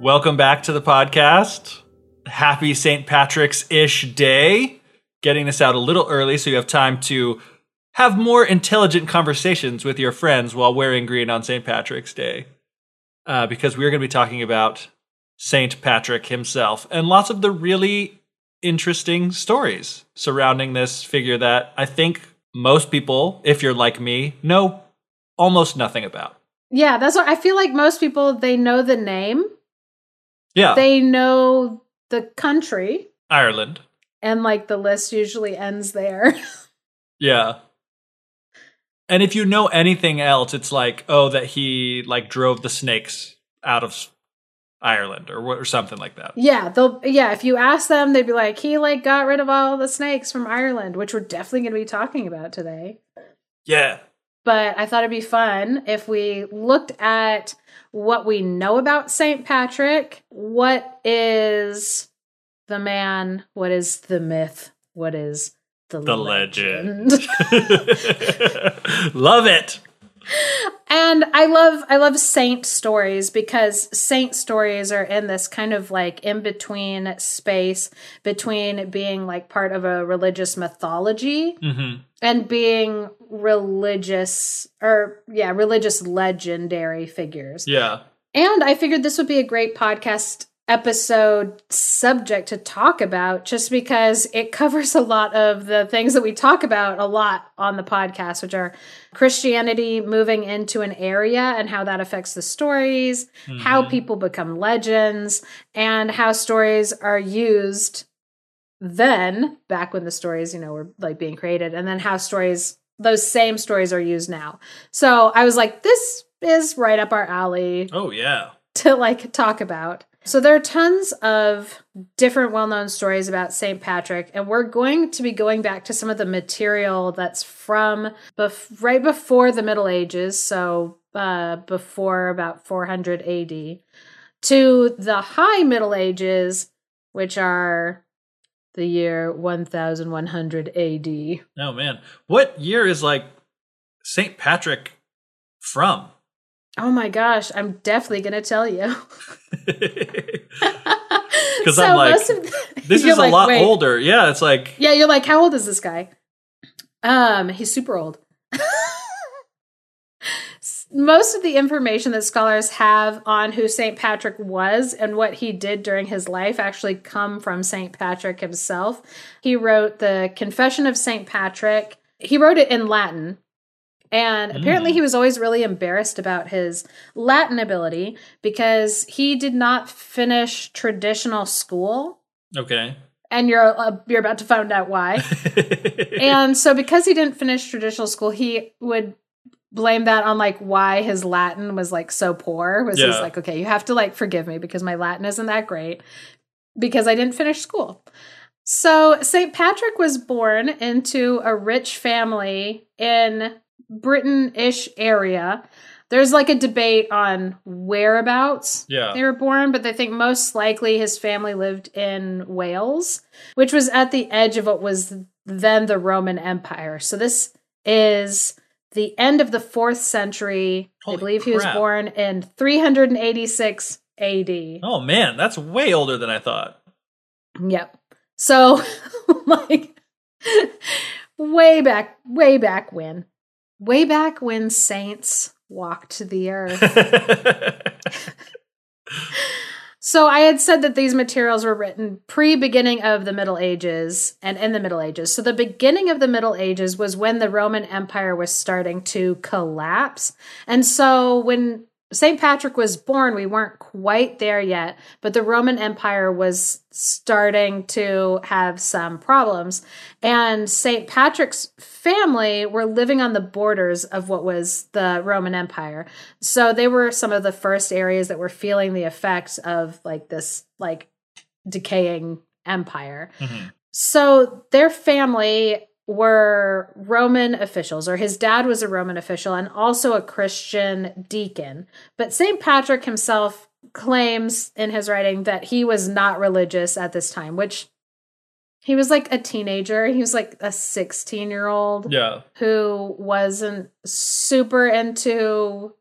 Welcome back to the podcast. Happy St. Patrick's ish day. Getting this out a little early so you have time to have more intelligent conversations with your friends while wearing green on St. Patrick's Day. Uh, because we're going to be talking about St. Patrick himself and lots of the really interesting stories surrounding this figure that I think most people, if you're like me, know almost nothing about. Yeah, that's what I feel like most people they know the name, Yeah, they know the country, Ireland. and like the list usually ends there. Yeah. And if you know anything else, it's like, oh, that he like drove the snakes out of Ireland or what- or something like that. yeah, they'll yeah, if you ask them, they'd be like, he like got rid of all the snakes from Ireland, which we're definitely gonna be talking about today. Yeah. But I thought it'd be fun if we looked at what we know about St. Patrick. What is the man? What is the myth? What is the, The legend. Love it. And i love i love saint stories because saint stories are in this kind of like in between space between being like part of a religious mythology hmm and being religious or yeah religious legendary figures Yeah. and I figured this would be a great podcast episode subject to talk about just because it covers a lot of the things that we talk about a lot on the podcast, which are Christianity moving into an area and how that affects the stories, how Mhm. people become legends, and how stories are used then, back when the stories, you know, were like being created, and then how stories, those same stories are used now. So I was like, this is right up our alley Oh yeah. to like talk about. So there are tons of different well-known stories about St. Patrick and we're going to be going back to some of the material that's from bef- right before the Middle Ages, so uh before about 400 AD to the high Middle Ages which are the year 1100 AD. Oh man. What year is like St. Patrick from? Oh my gosh, I'm definitely going to tell you. Because So I'm like, of- this is a lot wait. older. Yeah, it's like Yeah, you're like, how old is this guy? Um, he's super old. Most of the information that scholars have on who St. Patrick was and what he did during his life actually come from St. Patrick himself. He wrote the Confession of St. Patrick. He wrote it in Latin. And apparently, Mm. he was always really embarrassed about his Latin ability because he did not finish traditional school. okay. And you're uh, you're about to find out why. And so because he didn't finish traditional school, he would blame that on like why his Latin was like so poor. Was he's like, okay, you have to like forgive me because my Latin isn't that great because I didn't finish school. So St. Patrick was born into a rich family in Britain-ish area. There's like a debate on whereabouts Yeah. they were born, but they think most likely his family lived in Wales, which was at the edge of what was then the Roman Empire. So this is the end of the fourth century. Holy I believe he was born in 386 AD. Oh man, that's way older than I thought. Yep. So, like, way back, way back when, way back when saints walked the earth. So I had said that these materials were written pre-beginning of the Middle Ages and in the Middle Ages. So the beginning of the Middle Ages was when the Roman Empire was starting to collapse. And so when St. Patrick was born, we weren't quite there yet, but the Roman Empire was starting to have some problems. And St. Patrick's family were living on the borders of what was the Roman Empire. So they were some of the first areas that were feeling the effects of like this like decaying empire. Mhm. So their family were Roman officials, or his dad was a Roman official and also a Christian deacon. But St. Patrick himself claims in his writing that he was not religious at this time, which he was like a teenager. He was like a 16 year old Yeah. who wasn't super into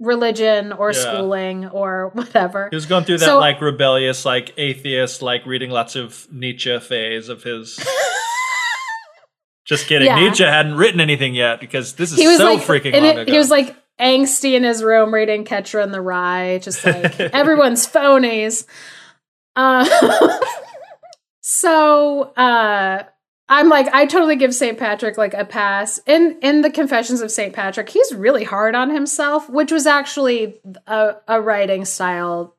religion or Yeah. schooling or whatever. He was going through that So- like rebellious, like atheist, like reading lots of Nietzsche phase of his. Just kidding. Yeah. Nietzsche hadn't written anything yet because this is he was so like freaking long it- ago. He was like angsty in his room reading Catcher in the Rye, just like everyone's phonies. Uh, so uh, I'm like, I totally give St. Patrick like a pass. In in the Confessions of St. Patrick, he's really hard on himself, which was actually a, a writing style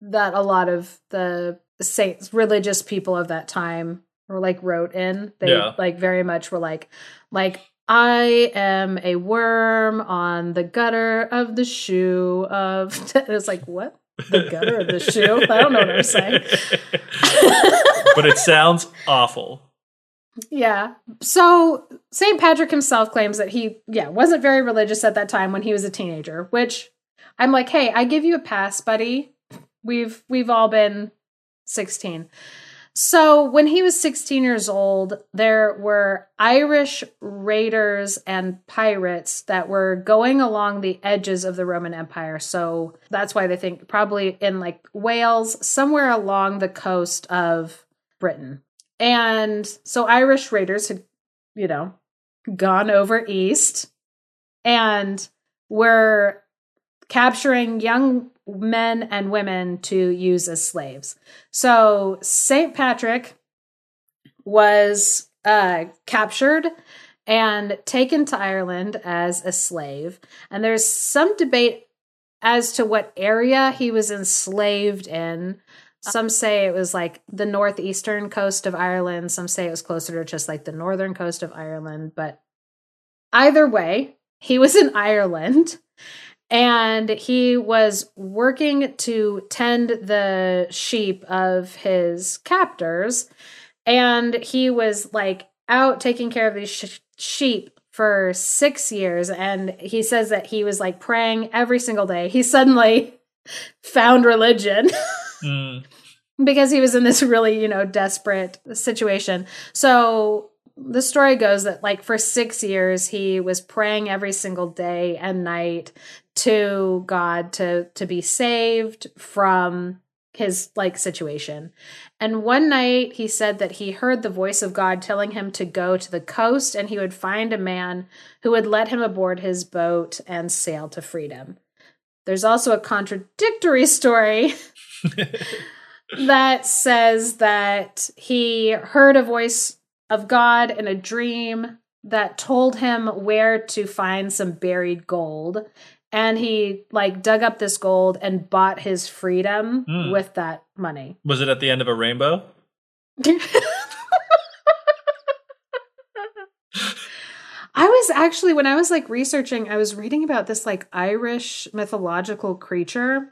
that a lot of the saints religious people of that time were like wrote in. They Yeah. like very much were like like I am a worm on the gutter of the shoe of it's like what? The gutter of the shoe? I don't know what I'm saying. but it sounds awful. Yeah. So St. Patrick himself claims that he, yeah, wasn't very religious at that time when he was a teenager, which I'm like, hey, I give you a pass, buddy. We've we've all been 16. So when he was 16 years old, there were Irish raiders and pirates that were going along the edges of the Roman Empire. So that's why they think probably in like Wales, somewhere along the coast of Britain. And so Irish raiders had, you know, gone over east and were capturing young men and women to use as slaves. So St. Patrick was uh, captured and taken to Ireland as a slave. And there's some debate as to what area he was enslaved in. Some say it was like the northeastern coast of Ireland. Some say it was closer to just like the northern coast of Ireland. But either way, he was in Ireland and he was working to tend the sheep of his captors. And he was like out taking care of these sh- sheep for six years. And he says that he was like praying every single day. He suddenly found religion. Mm. because he was in this really, you know, desperate situation. So the story goes that like for 6 years he was praying every single day and night to God to to be saved from his like situation. And one night he said that he heard the voice of God telling him to go to the coast and he would find a man who would let him aboard his boat and sail to freedom. There's also a contradictory story that says that he heard a voice of God in a dream that told him where to find some buried gold and he like dug up this gold and bought his freedom Hmm. with that money. Was it at the end of a rainbow? I was actually when I was like researching, I was reading about this like Irish mythological creature.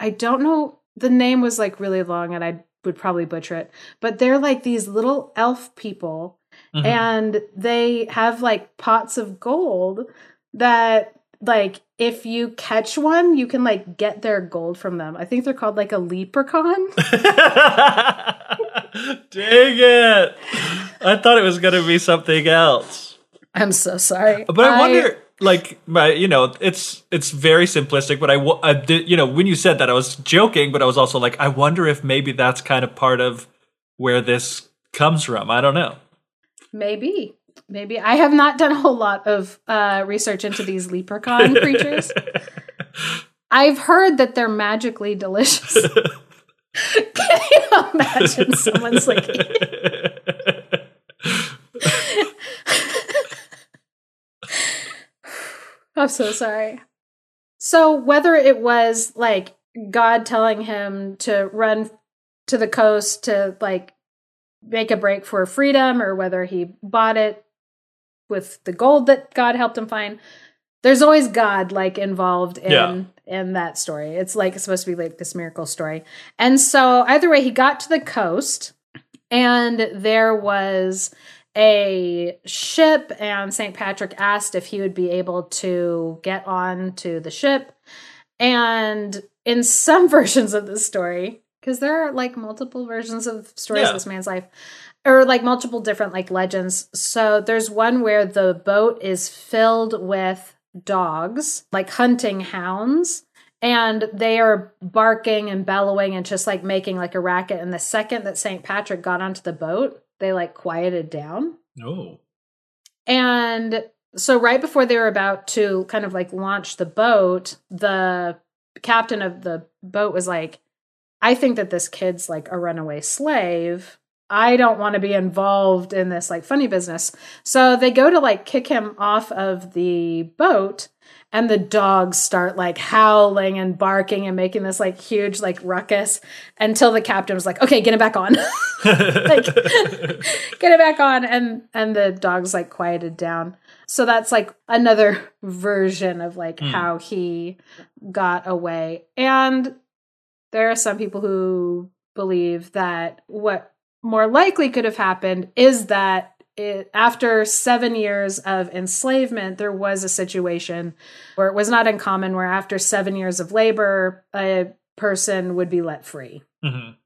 I don't know the name was like really long and I would probably butcher it, but they're like these little elf people Mhm. and they have like pots of gold that like if you catch one, you can like get their gold from them. I think they're called like a leprechaun. Dang it! I thought it was going to be something else. I'm so sorry. But I, wonder, like, my, you know, it's it's very simplistic. But I, wa- I did, you know, when you said that, I was joking, but I was also like, I wonder if maybe that's kind of part of where this comes from. I don't know. Maybe. Maybe. I have not done a whole lot of uh, research into these leprechaun creatures. I've heard that they're magically delicious. Can you imagine someone's like, I'm so sorry. So, whether it was like God telling him to run to the coast to like make a break for freedom, or whether he bought it with the gold that God helped him find, there's always God like involved in Yeah. in that story. It's like it's supposed to be like this miracle story. And so either way, he got to the coast and there was a ship and St. Patrick asked if he would be able to get on to the ship. And in some versions of the story, because there are like multiple versions of stories Yeah. of this man's life, or like multiple different like legends. So there's one where the boat is filled with dogs, like hunting hounds, and they are barking and bellowing and just like making like a racket. And the second that St. Patrick got onto the boat, they like quieted down. Oh. And so right before they were about to kind of like launch the boat, the captain of the boat was like, I think that this kid's like a runaway slave. I don't want to be involved in this like funny business. So they go to like kick him off of the boat and the dogs start like howling and barking and making this like huge like ruckus until the captain was like, "Okay, get him back on." like get it back on and and the dogs like quieted down so that's like another version of like Hmm. how he got away and there are some people who believe that what more likely could have happened is that it, after seven years of enslavement, there was a situation where it was not uncommon where after seven years of labor, a person would be let free. Mhm.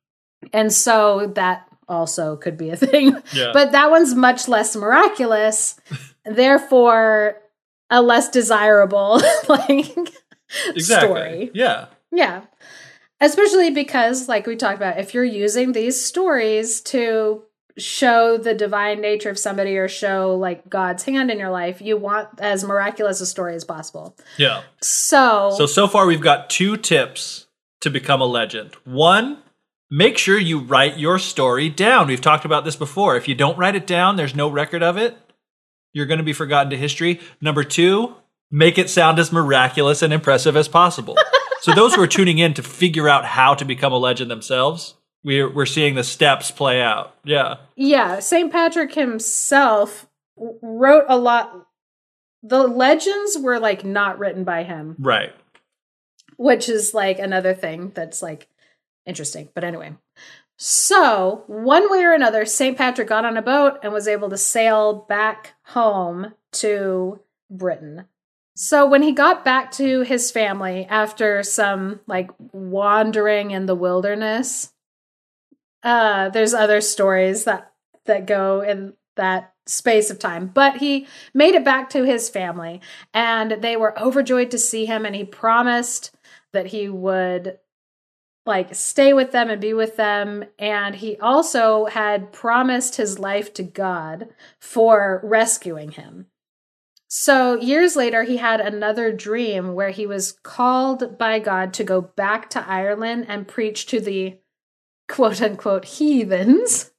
And so that also could be a thing. Yeah. But that one's much less miraculous, therefore a less desirable like exactly. story. Yeah. Yeah. Especially because like we talked about if you're using these stories to show the divine nature of somebody or show like God's hand in your life, you want as miraculous a story as possible. Yeah. So, So so far we've got two tips to become a legend. One, make sure you write your story down. We've talked about this before. If you don't write it down, there's no record of it. You're going to be forgotten to history. Number 2, make it sound as miraculous and impressive as possible. so those who are tuning in to figure out how to become a legend themselves, we're we're seeing the steps play out. Yeah. yeah, St. Patrick himself wrote a lot the legends were like not written by him. Right. which is like another thing that's like interesting. But anyway, so one way or another, St. Patrick got on a boat and was able to sail back home to Britain. So when he got back to his family after some like wandering in the wilderness, uh, there's other stories that that go in that space of time. But he made it back to his family, and they were overjoyed to see him. And he promised that he would like stay with them and be with them. And he also had promised his life to God for rescuing him. So years later, he had another dream where he was called by God to go back to Ireland and preach to the quote unquote heathens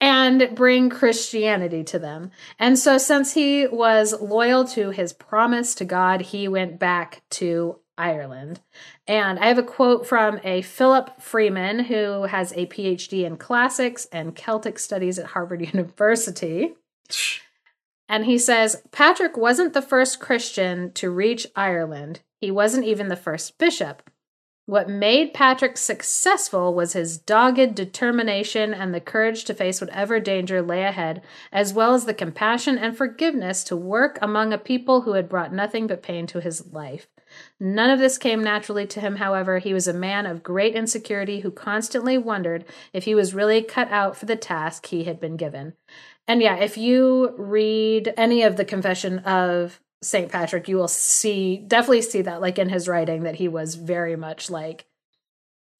and bring Christianity to them. And so, since he was loyal to his promise to God, he went back to Ireland. And I have a quote from a Philip Freeman, who has a PhD in classics and Celtic studies at Harvard University. And he says Patrick wasn't the first Christian to reach Ireland, he wasn't even the first bishop. What made Patrick successful was his dogged determination and the courage to face whatever danger lay ahead, as well as the compassion and forgiveness to work among a people who had brought nothing but pain to his life. None of this came naturally to him, however. He was a man of great insecurity who constantly wondered if he was really cut out for the task he had been given. And yeah, if you read any of the confession of St. Patrick, you will see definitely see that like in his writing that he was very much like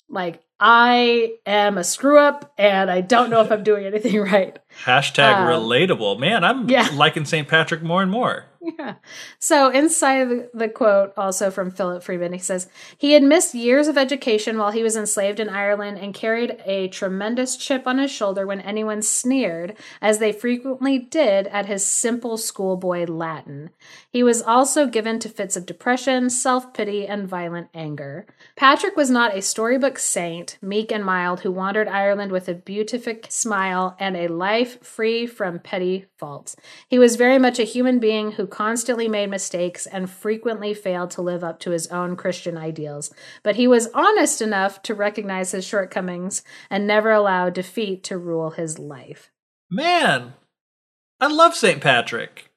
like I am a screw up and I don't know if I'm doing anything right. Hashtag Um, relatable. Man, I'm yeah. liking St. Patrick more and more. Yeah. So inside the, the quote, also from Philip Freeman, he says he had missed years of education while he was enslaved in Ireland and carried a tremendous chip on his shoulder when anyone sneered, as they frequently did at his simple schoolboy Latin. He was also given to fits of depression, self pity, and violent anger. Patrick was not a storybook saint, meek and mild, who wandered Ireland with a beatific smile and a life free from petty faults. He was very much a human being who constantly made mistakes and frequently failed to live up to his own Christian ideals. But he was honest enough to recognize his shortcomings and never allow defeat to rule his life. Man, I love St. Patrick.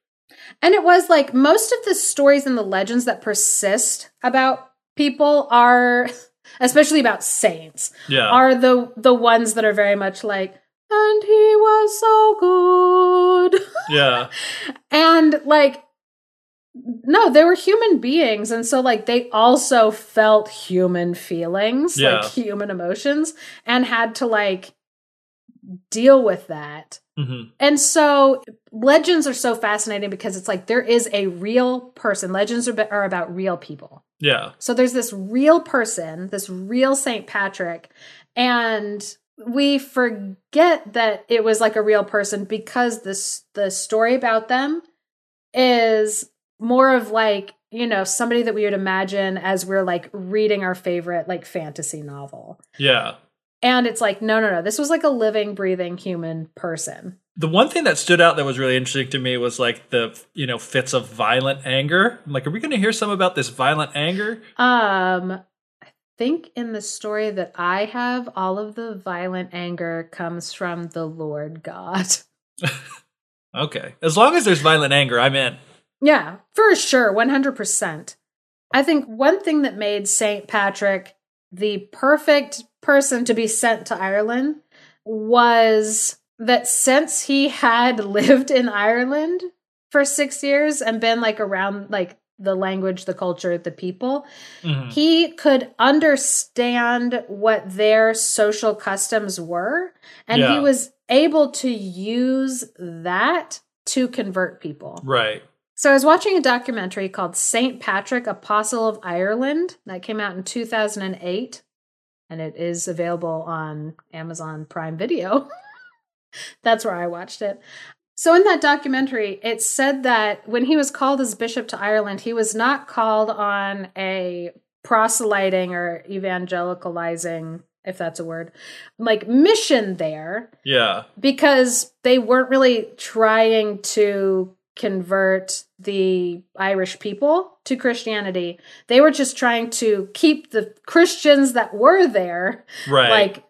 And it was like most of the stories and the legends that persist about people are especially about saints Yeah. are the the ones that are very much like and he was so good. yeah. and like no, they were human beings and so like they also felt human feelings, Yeah. like human emotions and had to like deal with that. hmm And so legends are so fascinating because it's like there is a real person. Legends are, are about real people. Yeah. So there's this real person, this real St. Patrick, and we forget that it was like a real person because this the story about them is more of like, you know, somebody that we would imagine as we're like reading our favorite like fantasy novel. Yeah. And it's like, no, no, no. This was like a living, breathing human person. The one thing that stood out that was really interesting to me was like the you know fits of violent anger. I'm like, are we going to hear some about this violent anger? Um, I think in the story that I have, all of the violent anger comes from the Lord God. Okay, as long as there's violent anger, I'm in. Yeah, for sure, 100%. I think one thing that made St. Patrick the perfect person to be sent to Ireland was that since he had lived in Ireland for 6 years and been like around like the language, the culture, the people, Mhm. he could understand what their social customs were and he was able to use that to convert people. Right. So I was watching a documentary called St. Patrick Apostle of Ireland that came out in 2008 and it is available on Amazon Prime Video. That's where I watched it. So in that documentary, it said that when he was called as bishop to Ireland, he was not called on a proselyting or evangelicalizing, if that's a word, like mission there Yeah. because they weren't really trying to convert the Irish people to Christianity. They were just trying to keep the Christians that were there Right. like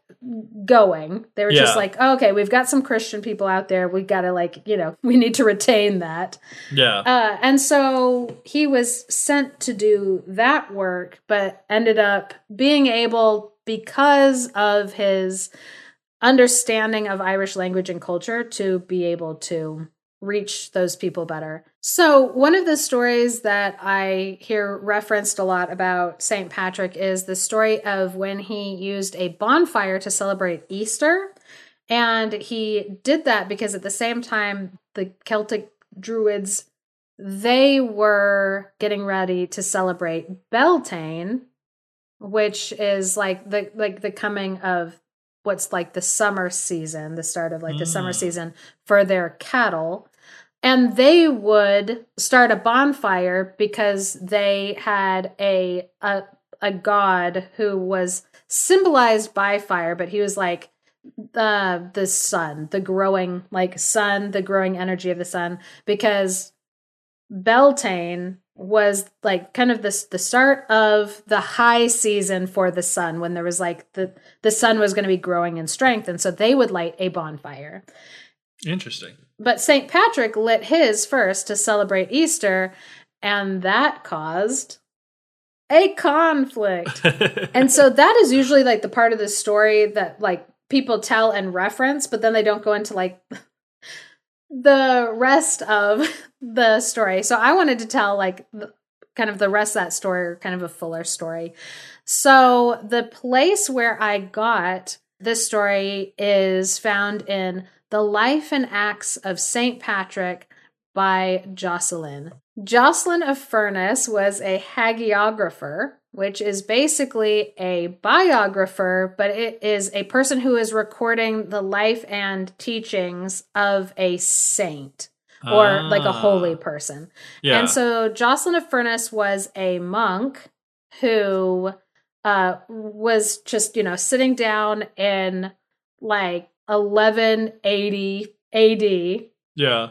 going. They were Yeah. just like, oh, okay, we've got some Christian people out there. We got to like, you know, we need to retain that. yeah. Uh, and so he was sent to do that work, but ended up being able, because of his understanding of Irish language and culture, to be able to reach those people better. So, one of the stories that I hear referenced a lot about St. Patrick is the story of when he used a bonfire to celebrate Easter. And he did that because at the same time, the Celtic Druids they were getting ready to celebrate Beltane, which is like the like the coming of what's like the summer season, the start of like the summer Mm. season for their cattle. And they would start a bonfire because they had a a a god who was symbolized by fire, but he was like the the sun, the growing like sun, the growing energy of the sun, because Beltane was like kind of this the start of the high season for the sun when there was like the the sun was going to be growing in strength and so they would light a bonfire Interesting. but St. Patrick lit his first to celebrate Easter and that caused a conflict and so that is usually like the part of the story that like people tell and reference but then they don't go into like the rest of the story. So i wanted to tell like the, kind of the rest of that story or kind of a fuller story. So the place where i got this story is found in the life and acts of saint patrick by jocelyn. Jocelyn of furness was a hagiographer which is basically a biographer, but it is a person who is recording the life and teachings of a saint or like a holy Ah. person. Yeah. And so Jocelyn of Furness was a monk who uh, was just, you know, sitting down in like 1180 AD yeah.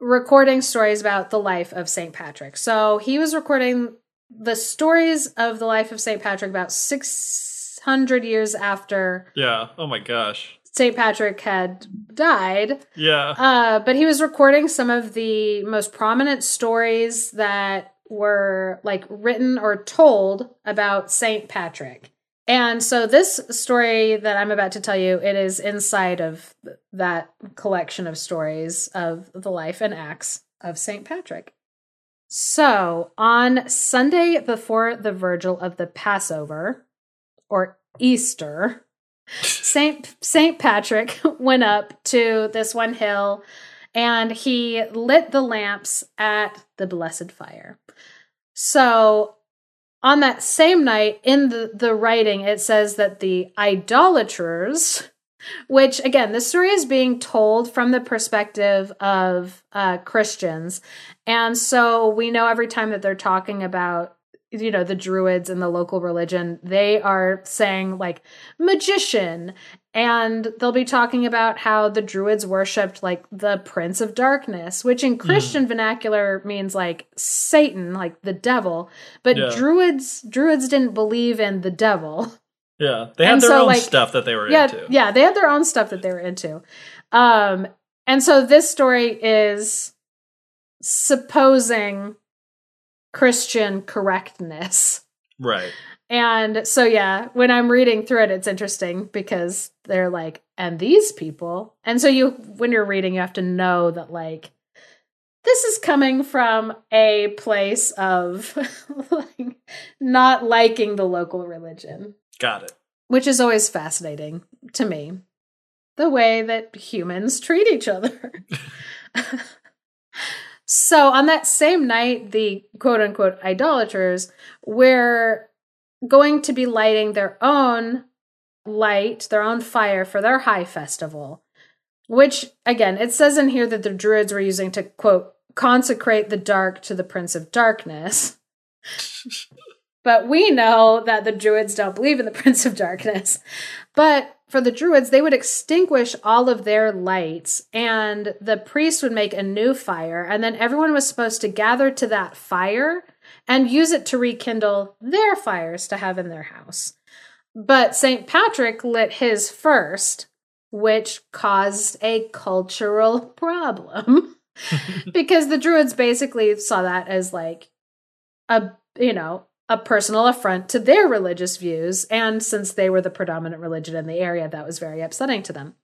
recording stories about the life of St. Patrick. So he was recording the stories of the life of St. Patrick about 600 years after Yeah. Oh my gosh. St. Patrick had died. Yeah. Uh, but he was recording some of the most prominent stories that were like written or told about St. Patrick. And so this story that I'm about to tell you, it is inside of that collection of stories of the life and acts of St. Patrick. So, on Sunday before the Virgil of the Passover or Easter, Saint Saint Patrick went up to this one hill and he lit the lamps at the blessed fire. So on that same night in the, the writing it says that the idolaters which again this story is being told from the perspective of uh, christians. And so we know every time that they're talking about you know the druids and the local religion they are saying like magician. And they'll be talking about how the druids worshipped like the prince of darkness which in christian vernacular means like satan like the devil. But Yeah. druids druids didn't believe in the devil Yeah. They had And their so, own like- stuff that they were yeah into. yeah they had their own stuff that they were into um and so this story is supposing christian correctness Right. and so yeah when i'm reading through it it's interesting because they're like and these people and so you when you're reading you have to know that like this is coming from a place of like not liking the local religion Got it. which is always fascinating to me the way that humans treat each other. so, on that same night, the quote unquote idolaters were going to be lighting their own light, their own fire for their high festival, which, again, it says in here that the druids were using to quote consecrate the dark to the prince of darkness. But we know that the Druids don't believe in the Prince of Darkness. But for the Druids, they would extinguish all of their lights, and the priest would make a new fire, and then everyone was supposed to gather to that fire and use it to rekindle their fires to have in their house. But St. Patrick lit his first, which caused a cultural problem. because the Druids basically saw that as like a, you know, a personal affront to their religious views, and since they were the predominant religion in the area, that was very upsetting to them.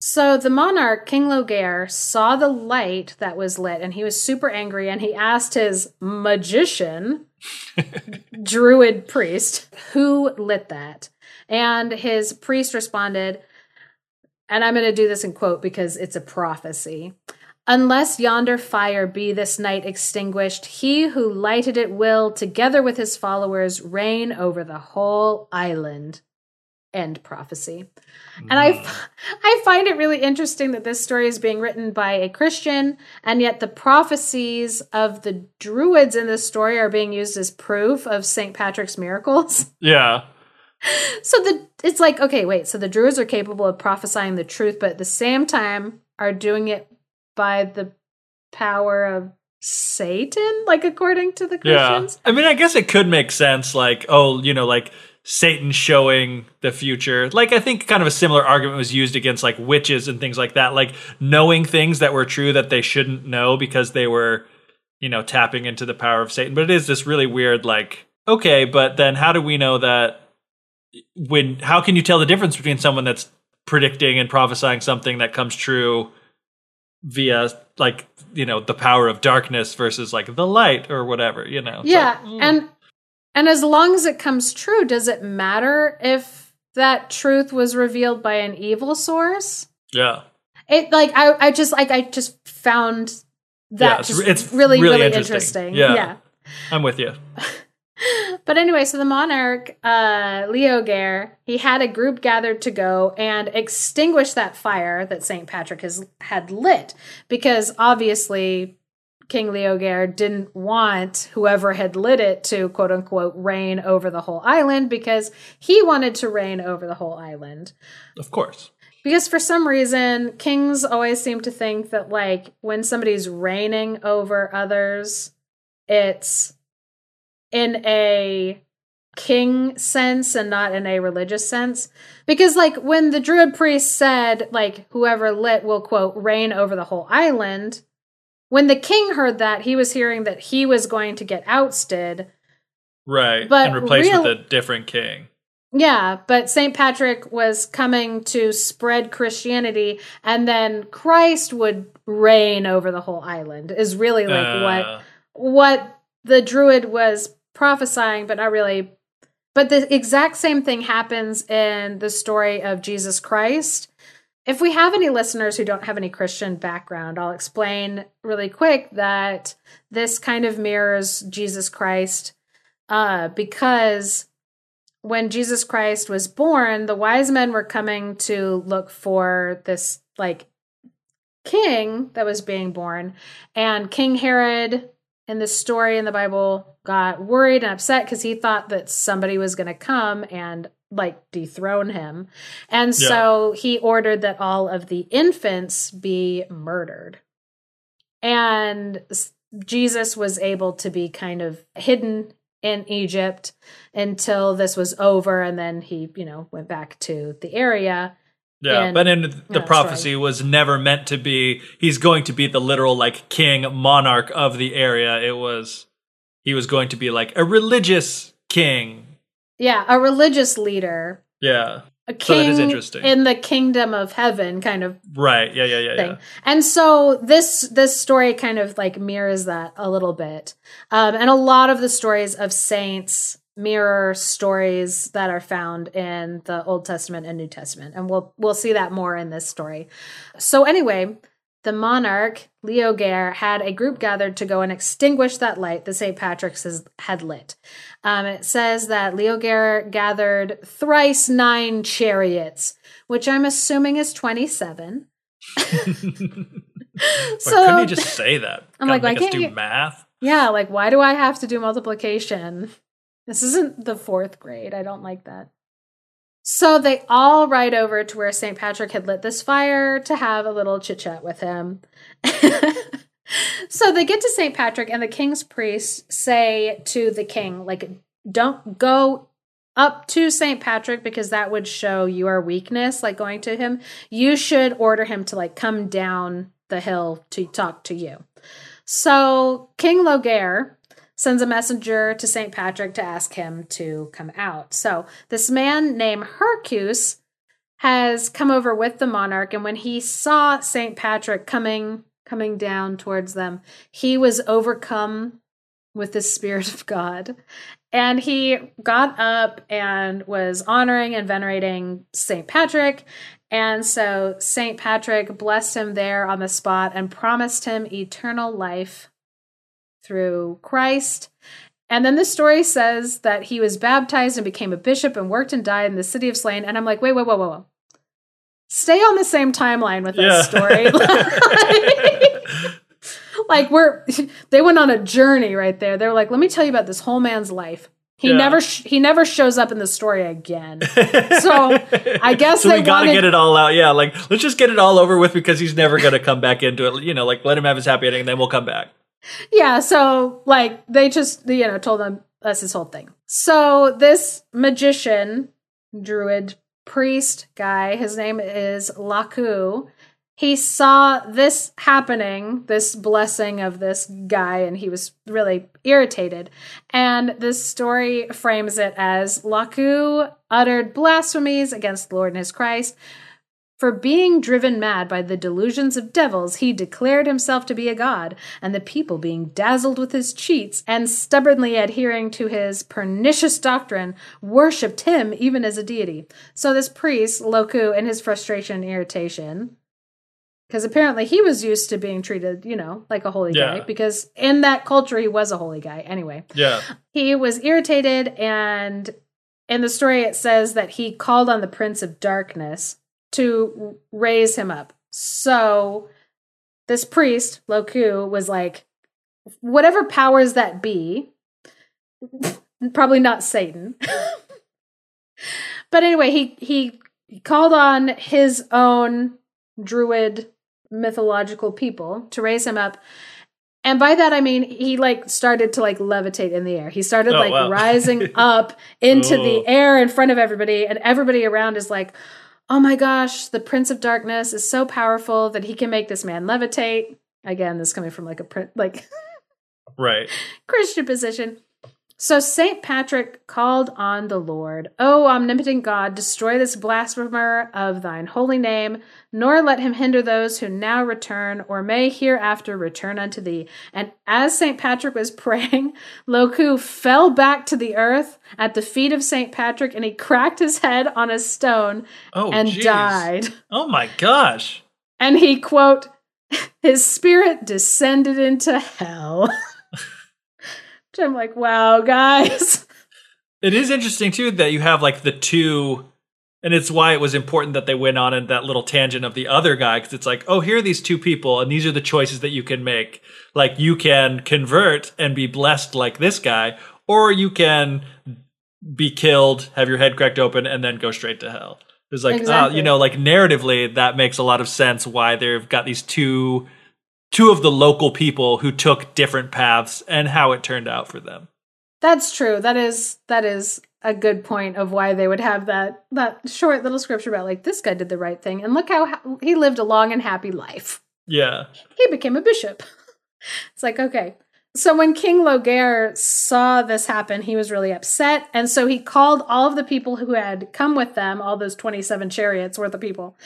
So the monarch, King Logair, saw the light that was lit and he was super angry and he asked his magician, druid priest, who lit that. And his priest responded, and I'm going to do this in quote because it's a prophecy. Unless yonder fire be this night extinguished, he who lighted it will, together with his followers, reign over the whole island. End prophecy. And I, hmm. I find it really interesting that this story is being written by a Christian, and yet the prophecies of the Druids in this story are being used as proof of St. Patrick's miracles. Yeah. So the it's like okay, wait. So the Druids are capable of prophesying the truth, but at the same time are doing it by the power of Satan, like according to the Christians. Yeah. I mean, I guess it could make sense. Like, oh, you know, like Satan showing the future. Like, I think kind of a similar argument was used against like witches and things like that. Like, knowing things that were true that they shouldn't know because they were, you know, tapping into the power of Satan. But it is this really weird, like, okay, but then how do we know that when, how can you tell the difference between someone that's predicting and prophesying something that comes true via like you know the power of darkness versus like the light or whatever you know yeah, like, mm. and and as long as it comes true, does it matter if that truth was revealed by an evil source? yeah It like I I just like I just found that Yeah, it's- it's really really really interesting. interesting. Yeah. yeah. i'm with you but anyway, so the monarch, uh, Leogair, he had a group gathered to go and extinguish that fire that St. Patrick has had lit because obviously King Leogair didn't want whoever had lit it to quote unquote reign over the whole island because he wanted to reign over the whole island. of course Because for some reason, kings always seem to think that, like, when somebody's reigning over others, it's in a king sense and not in a religious sense. Because, like, when the druid priest said, like, whoever lit will, quote, reign over the whole island, when the king heard that, he was hearing that he was going to get ousted. Right. But and replaced real- with a different king. Yeah, but St. Patrick was coming to spread Christianity, and then Christ would reign over the whole island, is really like Uh, what what the druid was prophesying, but not really. But the exact same thing happens in the story of Jesus Christ. If we have any listeners who don't have any Christian background, I'll explain really quick that this kind of mirrors Jesus Christ uh, because when Jesus Christ was born, the wise men were coming to look for this like king that was being born. And King Herod in this story in the Bible got worried and upset because he thought that somebody was going to come and like dethrone him. And Yeah. so he ordered that all of the infants be murdered. And Jesus was able to be kind of hidden in Egypt until this was over and then he, you know, went back to the area. Yeah, And- but in the that's prophecy was never meant to be he's going to be the literal like king monarch of the area. It was he was going to be like a religious king. Yeah, a religious leader, Yeah. a So that king interesting. in the kingdom of heaven kind of Right. Yeah, yeah, yeah, thing. yeah. And so this this story kind of like mirrors that a little bit. Um, and a lot of the stories of saints mirror stories that are found in the Old Testament and New Testament. And we'll we'll see that more in this story. So anyway, the monarch, Leo Leogair, had a group gathered to go and extinguish that light that St. Patrick's had lit. Um, it says that Leo Leogair gathered thrice nine chariots, which I'm assuming is 27. But so couldn't he just say that? I'm like, why can't do you- math? yeah, like why do I have to do multiplication? This isn't the fourth grade. I don't like that. So they all ride over to where St. Patrick had lit this fire to have a little chit chat with him. so they get to St. Patrick, and the king's priests say to the king, like, don't go up to St. Patrick because that would show your weakness, like going to him. You should order him to like come down the hill to talk to you. So King Logair sends a messenger to St. Patrick to ask him to come out. So this man named Hercus has come over with the monarch, and when he saw St. Patrick coming coming down towards them, he was overcome with the spirit of God. And he got up and was honoring and venerating St. Patrick. And so St. Patrick blessed him there on the spot and promised him eternal life through Christ. And then the story says that he was baptized and became a bishop and worked and died in the city of Slane. And I'm like, wait, wait, wait, wait, wait. Stay on the same timeline with this story. like we're they went on a journey right there. They're like, let me tell you about this whole man's life. He Yeah. never sh- he never shows up in the story again. So I guess so they we gotta wanted- get it all out. Yeah, like let's just get it all over with because he's never gonna come back into it. You know, like let him have his happy ending, and then we'll come back. Yeah, so like they just you know told them that's his whole thing. So this magician, druid, priest guy, his name is Laku. He saw this happening, this blessing of this guy, and he was really irritated. And this story frames it as Laku uttered blasphemies against the Lord and his Christ. For being driven mad by the delusions of devils, he declared himself to be a god, and the people, being dazzled with his cheats and stubbornly adhering to his pernicious doctrine, worshipped him even as a deity. So this priest, Loku, in his frustration and irritation, because apparently he was used to being treated, you know, like a holy Yeah. guy, because in that culture he was a holy guy. Anyway, Yeah, he was irritated and in the story it says that he called on the prince of darkness to raise him up so this priest loku was like whatever powers that be probably not satan but anyway he he called on his own druid mythological people to raise him up. And by that I mean he like started to like levitate in the air. He started Oh, like wow. rising up into the air in front of everybody, and everybody around is like, "Oh my gosh, the Prince of Darkness is so powerful that he can make this man levitate." Again, this coming from like a print like Right. Christian position. So St. Patrick called on the Lord, O omnipotent God, destroy this blasphemer of thine holy name, nor let him hinder those who now return or may hereafter return unto thee. And as St. Patrick was praying, Loku fell back to the earth at the feet of St. Patrick and he cracked his head on a stone Oh, and jeez. died. Oh my gosh. And he, quote, his spirit descended into hell. Which I'm like, wow, guys. It is interesting too that you have like the two, and it's why it was important that they went on in that little tangent of the other guy because it's like, oh, here are these two people, and these are the choices that you can make. Like you can convert and be blessed like this guy, or you can be killed, have your head cracked open, and then go straight to hell. It's like, ah, Exactly. you know, like narratively, that makes a lot of sense why they've got these two, two of the local people who took different paths and how it turned out for them. That's true. That is that is a good point of why they would have that that short little scripture about like this guy did the right thing and look how ha- he lived a long and happy life. Yeah. He became a bishop. it's like okay. So when King Laoghaire saw this happen, he was really upset, and so he called all of the people who had come with them, all those twenty-seven chariots worth of people,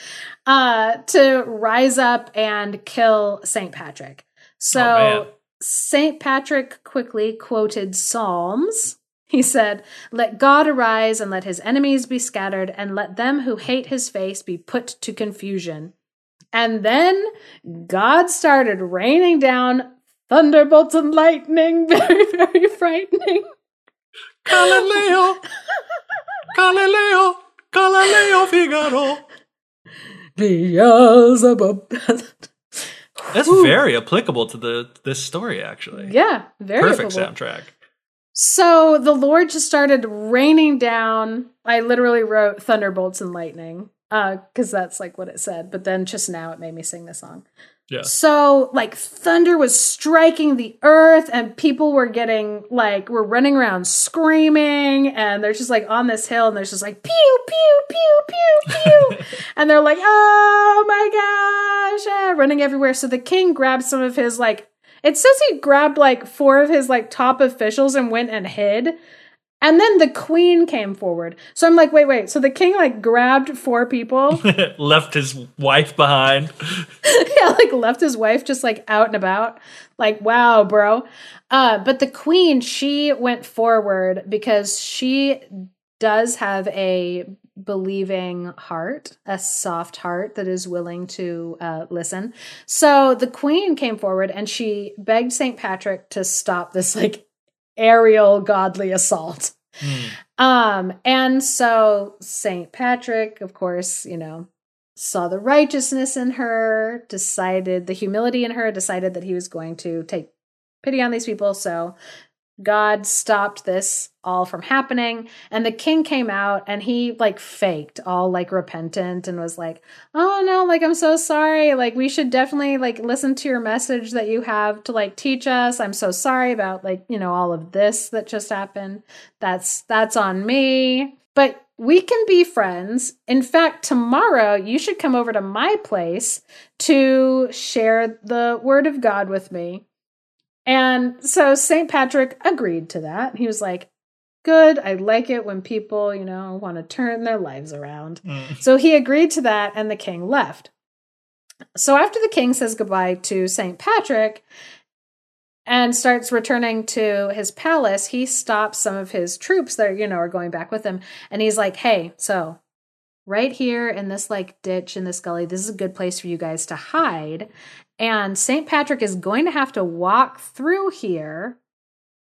uh, to rise up and kill Saint Patrick. So Oh. Saint Patrick quickly quoted Psalms. He said, Let God arise and let his enemies be scattered, and let them who hate his face be put to confusion. And then God started raining down thunderbolts and lightning. Very, very frightening. Galileo, Galileo, Galileo Figaro. Beelzebub. That's Whew. very applicable to the this story, actually. Yeah, very Perfect applicable. soundtrack. So the Lord just started raining down. I literally wrote thunderbolts and lightning uh, because that's like what it said. But then just now it made me sing the song. Yeah. So like thunder was striking the earth and people were getting like were running around screaming and they're just like on this hill and there's just like pew pew pew pew pew and they're like oh my gosh ah, running everywhere. So the king grabbed some of his like it says he grabbed like four of his like top officials and went and hid. And then the queen came forward. So I'm like, wait, wait. So the king like grabbed four people. Left his wife behind. yeah, like left his wife just like out and about. Like, wow, bro. Uh, but the queen, she went forward because she does have a believing heart, a soft heart that is willing to uh, listen. So the queen came forward and she begged St. Patrick to stop this like aerial godly assault. Um, and so St. Patrick, of course, you know, saw the righteousness in her, decided the humility in her, decided that he was going to take pity on these people. So God stopped this all from happening. And the king came out and he like faked all like repentant and was like, oh no, like I'm so sorry. Like we should definitely like listen to your message that you have to like teach us. I'm so sorry about like, you know, all of this that just happened. That's that's on me. But we can be friends. In fact, tomorrow you should come over to my place to share the word of God with me. And so St. Patrick agreed to that. He was like, Good, I like it when people, you know, want to turn their lives around. Mm. So he agreed to that, and the king left. So after the king says goodbye to St. Patrick and starts returning to his palace, he stops some of his troops that, you know, are going back with him. And he's like, hey, so right here in this like ditch in this gully, this is a good place for you guys to hide. And St. Patrick is going to have to walk through here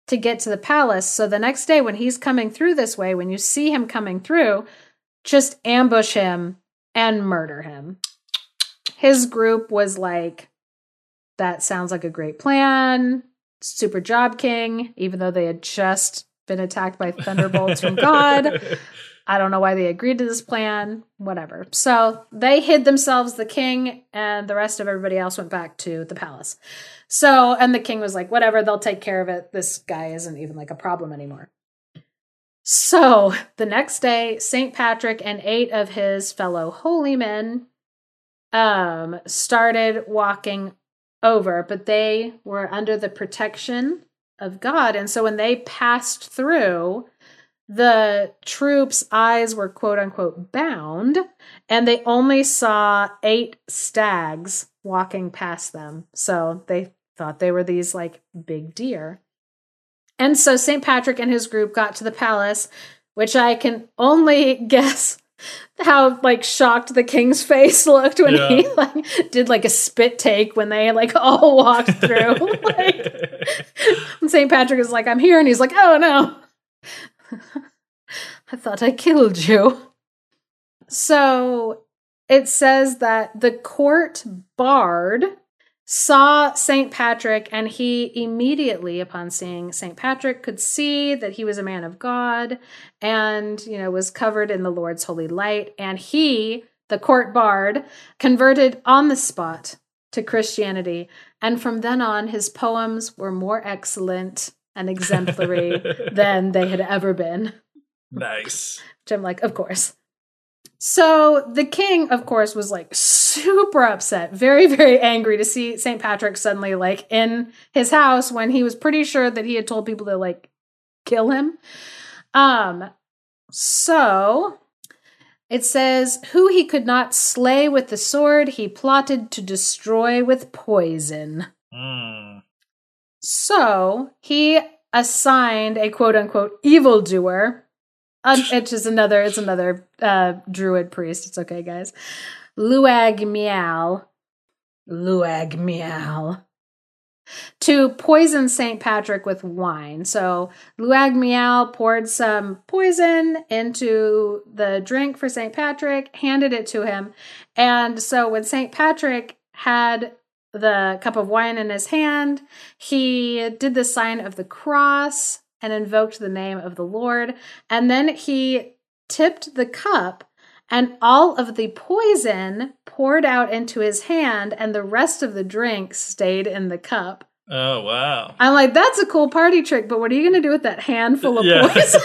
to get to the palace. So the next day, when he's coming through this way, when you see him coming through, just ambush him and murder him. His group was like, that sounds like a great plan. Super job, King, even though they had just been attacked by thunderbolts from God. I don't know why they agreed to this plan, whatever. So they hid themselves, the king and the rest of everybody else went back to the palace. So, and the king was like, whatever, they'll take care of it. This guy isn't even like a problem anymore. So the next day, St. Patrick and eight of his fellow holy men um, started walking over, but they were under the protection of God. And so when they passed through, the troops' eyes were quote unquote bound, and they only saw eight stags walking past them. So they thought they were these like big deer. And so St. Patrick and his group got to the palace, which I can only guess how like shocked the king's face looked when yeah. he like did like a spit take when they like all walked through. like St. Patrick is like, I'm here, and he's like, oh no. I thought I killed you. So it says that the court bard saw St. Patrick, and he immediately, upon seeing St. Patrick, could see that he was a man of God and, you know, was covered in the Lord's holy light. And he, the court bard, converted on the spot to Christianity. And from then on, his poems were more excellent and exemplary than they had ever been. Nice. Which I'm like, of course. So the king, of course, was like super upset, very, very angry to see St. Patrick suddenly like in his house when he was pretty sure that he had told people to like kill him. Um, so it says, Who he could not slay with the sword, he plotted to destroy with poison. Mm. So he assigned a quote unquote evildoer um, it's just another. It's another uh, druid priest. It's okay, guys. Luag Mial, Luag Mial, to poison Saint Patrick with wine. So Luag Mial poured some poison into the drink for Saint Patrick, handed it to him, and so when Saint Patrick had the cup of wine in his hand, he did the sign of the cross and invoked the name of the Lord. And then he tipped the cup, and all of the poison poured out into his hand, and the rest of the drink stayed in the cup. Oh, wow. I'm like, that's a cool party trick, but what are you going to do with that handful of yeah. poison?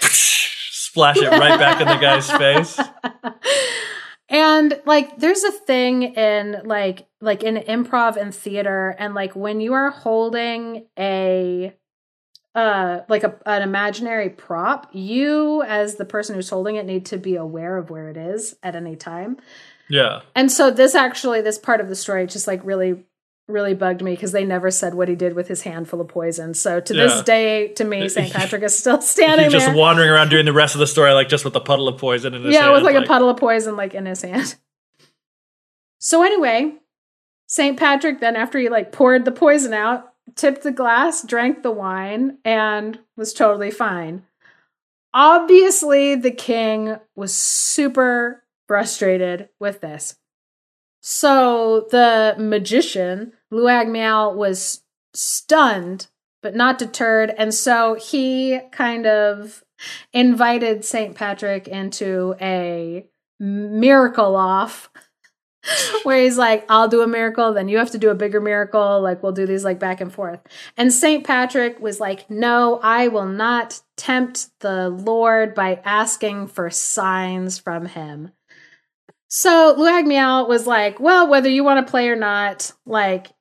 Splash it right back in the guy's face. And like there's a thing in like like in improv and theater and like when you are holding a uh like a, an imaginary prop you as the person who's holding it need to be aware of where it is at any time. Yeah. And so this actually this part of the story just like really really bugged me because they never said what he did with his handful of poison so to yeah. this day to me st patrick is still standing He's just there. wandering around doing the rest of the story like just with a puddle of poison in his yeah hand, with like, like a puddle of poison like in his hand so anyway st patrick then after he like poured the poison out tipped the glass, drank the wine, and was totally fine. Obviously, the king was super frustrated with this. So the magician, Luag Miao, was stunned but not deterred. And so he kind of invited St. Patrick into a miracle off where he's like, I'll do a miracle, then you have to do a bigger miracle. Like, we'll do these like back and forth. And St. Patrick was like, No, I will not tempt the Lord by asking for signs from him. So Luag Miao was like, Well, whether you want to play or not, like,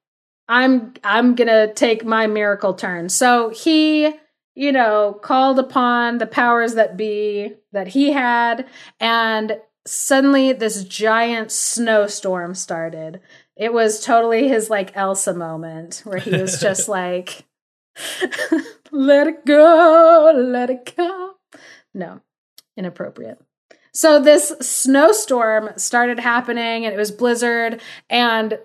I'm I'm gonna take my miracle turn. So he you know, called upon the powers that be that he had and suddenly this giant snowstorm started. It was totally his like Elsa moment where he was just like, let it go, let it go. No, inappropriate. So this snowstorm started happening and it was blizzard and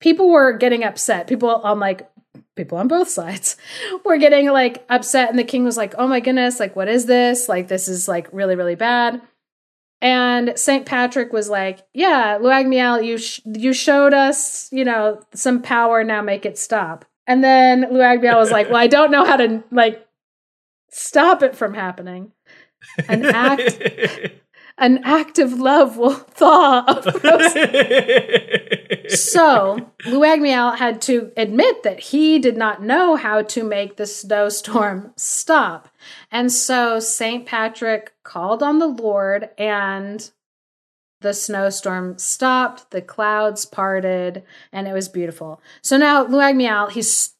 people were getting upset. People on like people on both sides were getting like upset and the king was like, "Oh my goodness, like what is this? Like this is like really really bad." And St. Patrick was like, "Yeah, Luag Miel, you sh- you showed us, you know, some power. Now make it stop." And then Luag Miel was like, "Well, I don't know how to like stop it from happening." An act an act of love will thaw a frozen so Luagmiel had to admit that he did not know how to make the snowstorm stop. And so St. Patrick called on the Lord and the snowstorm stopped, the clouds parted, and it was beautiful. So now Luagmiel, he's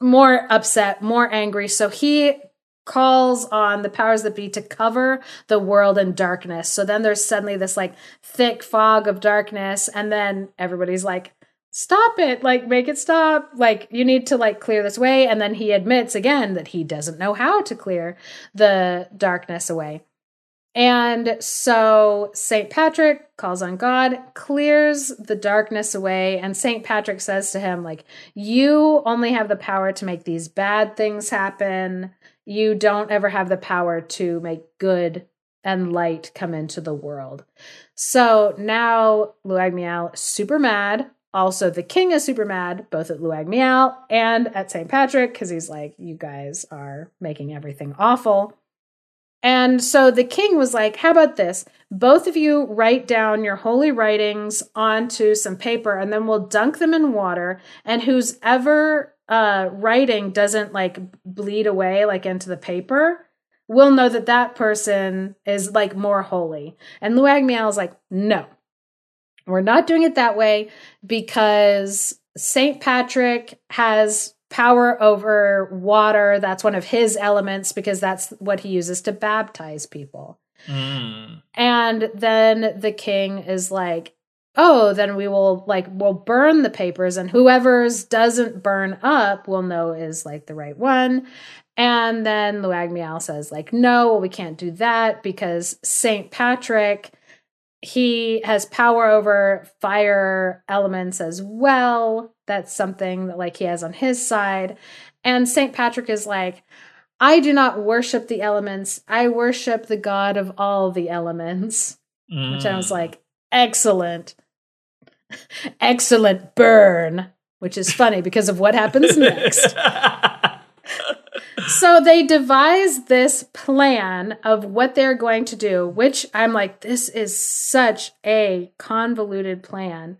more upset, more angry. So he calls on the powers that be to cover the world in darkness. So then there's suddenly this like thick fog of darkness, and then everybody's like, stop it like make it stop like you need to like clear this way and then he admits again that he doesn't know how to clear the darkness away and so St. Patrick calls on God, clears the darkness away, and St. Patrick says to him, like, you only have the power to make these bad things happen. You don't ever have the power to make good and light come into the world. So now Luagmiel super mad. Also, the king is super mad, both at Luagmiel and at St. Patrick, because he's like, you guys are making everything awful. And so the king was like, How about this? Both of you write down your holy writings onto some paper and then we'll dunk them in water. And who's ever uh, writing doesn't like bleed away like into the paper, we'll know that that person is like more holy. And Luagmiel is like, No, we're not doing it that way because St. Patrick has power over water. That's one of his elements because that's what he uses to baptize people. Mm. And then the king is like, oh, then we will like we'll burn the papers, and whoever's doesn't burn up will know is like the right one. And then Luagmiel says, like, no, well, we can't do that because Saint Patrick he has power over fire elements as well. That's something that like he has on his side. And St. Patrick is like, I do not worship the elements. I worship the God of all the elements. Mm. Which I was mm. like, excellent. Excellent burn. Which is funny because of what happens next. so they devise this plan of what they're going to do, which I'm like, this is such a convoluted plan.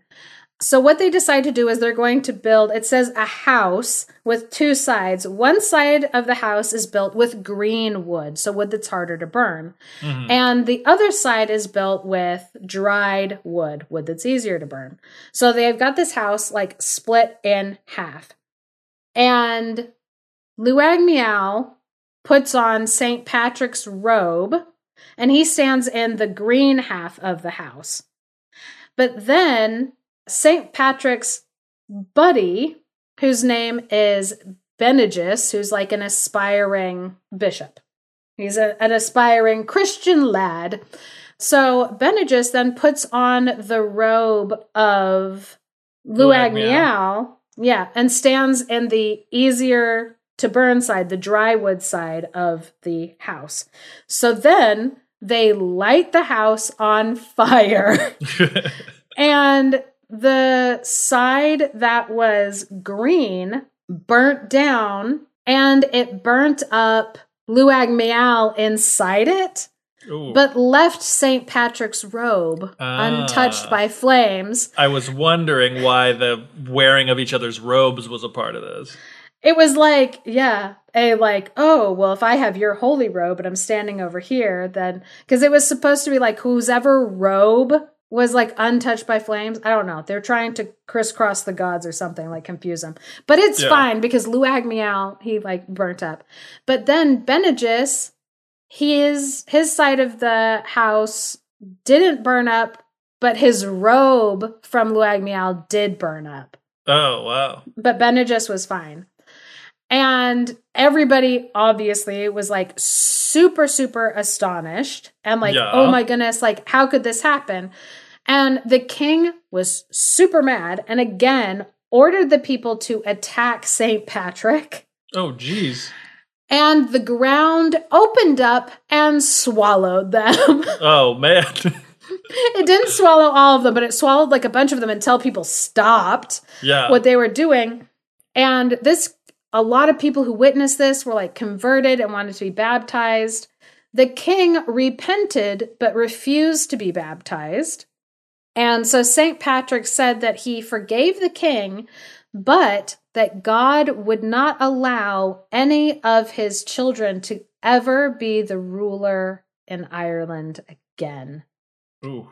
So, what they decide to do is they're going to build, it says a house with two sides. One side of the house is built with green wood, so wood that's harder to burn. Mm-hmm. And the other side is built with dried wood, wood that's easier to burn. So, they've got this house like split in half. And Luagmiel puts on St. Patrick's robe and he stands in the green half of the house. But then St. Patrick's buddy, whose name is Benignus, who's like an aspiring bishop, he's a, an aspiring Christian lad. So Benignus then puts on the robe of Luagmiel, yeah, and stands in the easier to burn side, the dry wood side of the house. So then they light the house on fire. and the side that was green burnt down and it burnt up Luagmiel inside it. Ooh. But left St. Patrick's robe ah. untouched by flames. I was wondering why the wearing of each other's robes was a part of this it was like, yeah, a like, oh, well, if I have your holy robe and I'm standing over here, then because it was supposed to be like whose ever robe was like untouched by flames. I don't know. They're trying to crisscross the gods or something, like confuse them. But it's yeah. fine because Luagmiel, he like burnt up. But then Benignus, his his side of the house didn't burn up, but his robe from Luagmiel did burn up. Oh wow. But Benignus was fine. And everybody obviously was like super, super astonished and like, yeah. oh my goodness, like, how could this happen? And the king was super mad and again ordered the people to attack St. Patrick. Oh, geez. And the ground opened up and swallowed them. Oh, man. it didn't swallow all of them, but it swallowed like a bunch of them until people stopped yeah. what they were doing. And this a lot of people who witnessed this were like converted and wanted to be baptized. The king repented but refused to be baptized. And so St. Patrick said that he forgave the king, but that God would not allow any of his children to ever be the ruler in Ireland again. Ooh.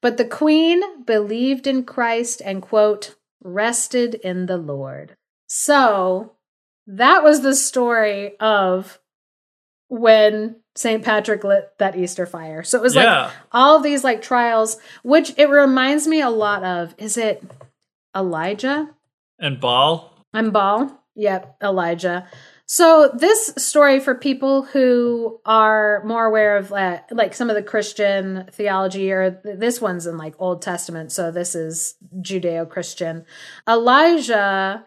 But the queen believed in Christ and, quote, rested in the Lord. So that was the story of when St. Patrick lit that Easter fire. So it was Yeah. like all these like trials, which it reminds me a lot of. Is it Elijah? And Baal. I'm Baal. Yep, Elijah. So this story for people who are more aware of uh, like some of the Christian theology, or this one's in like Old Testament, so this is Judeo-Christian. Elijah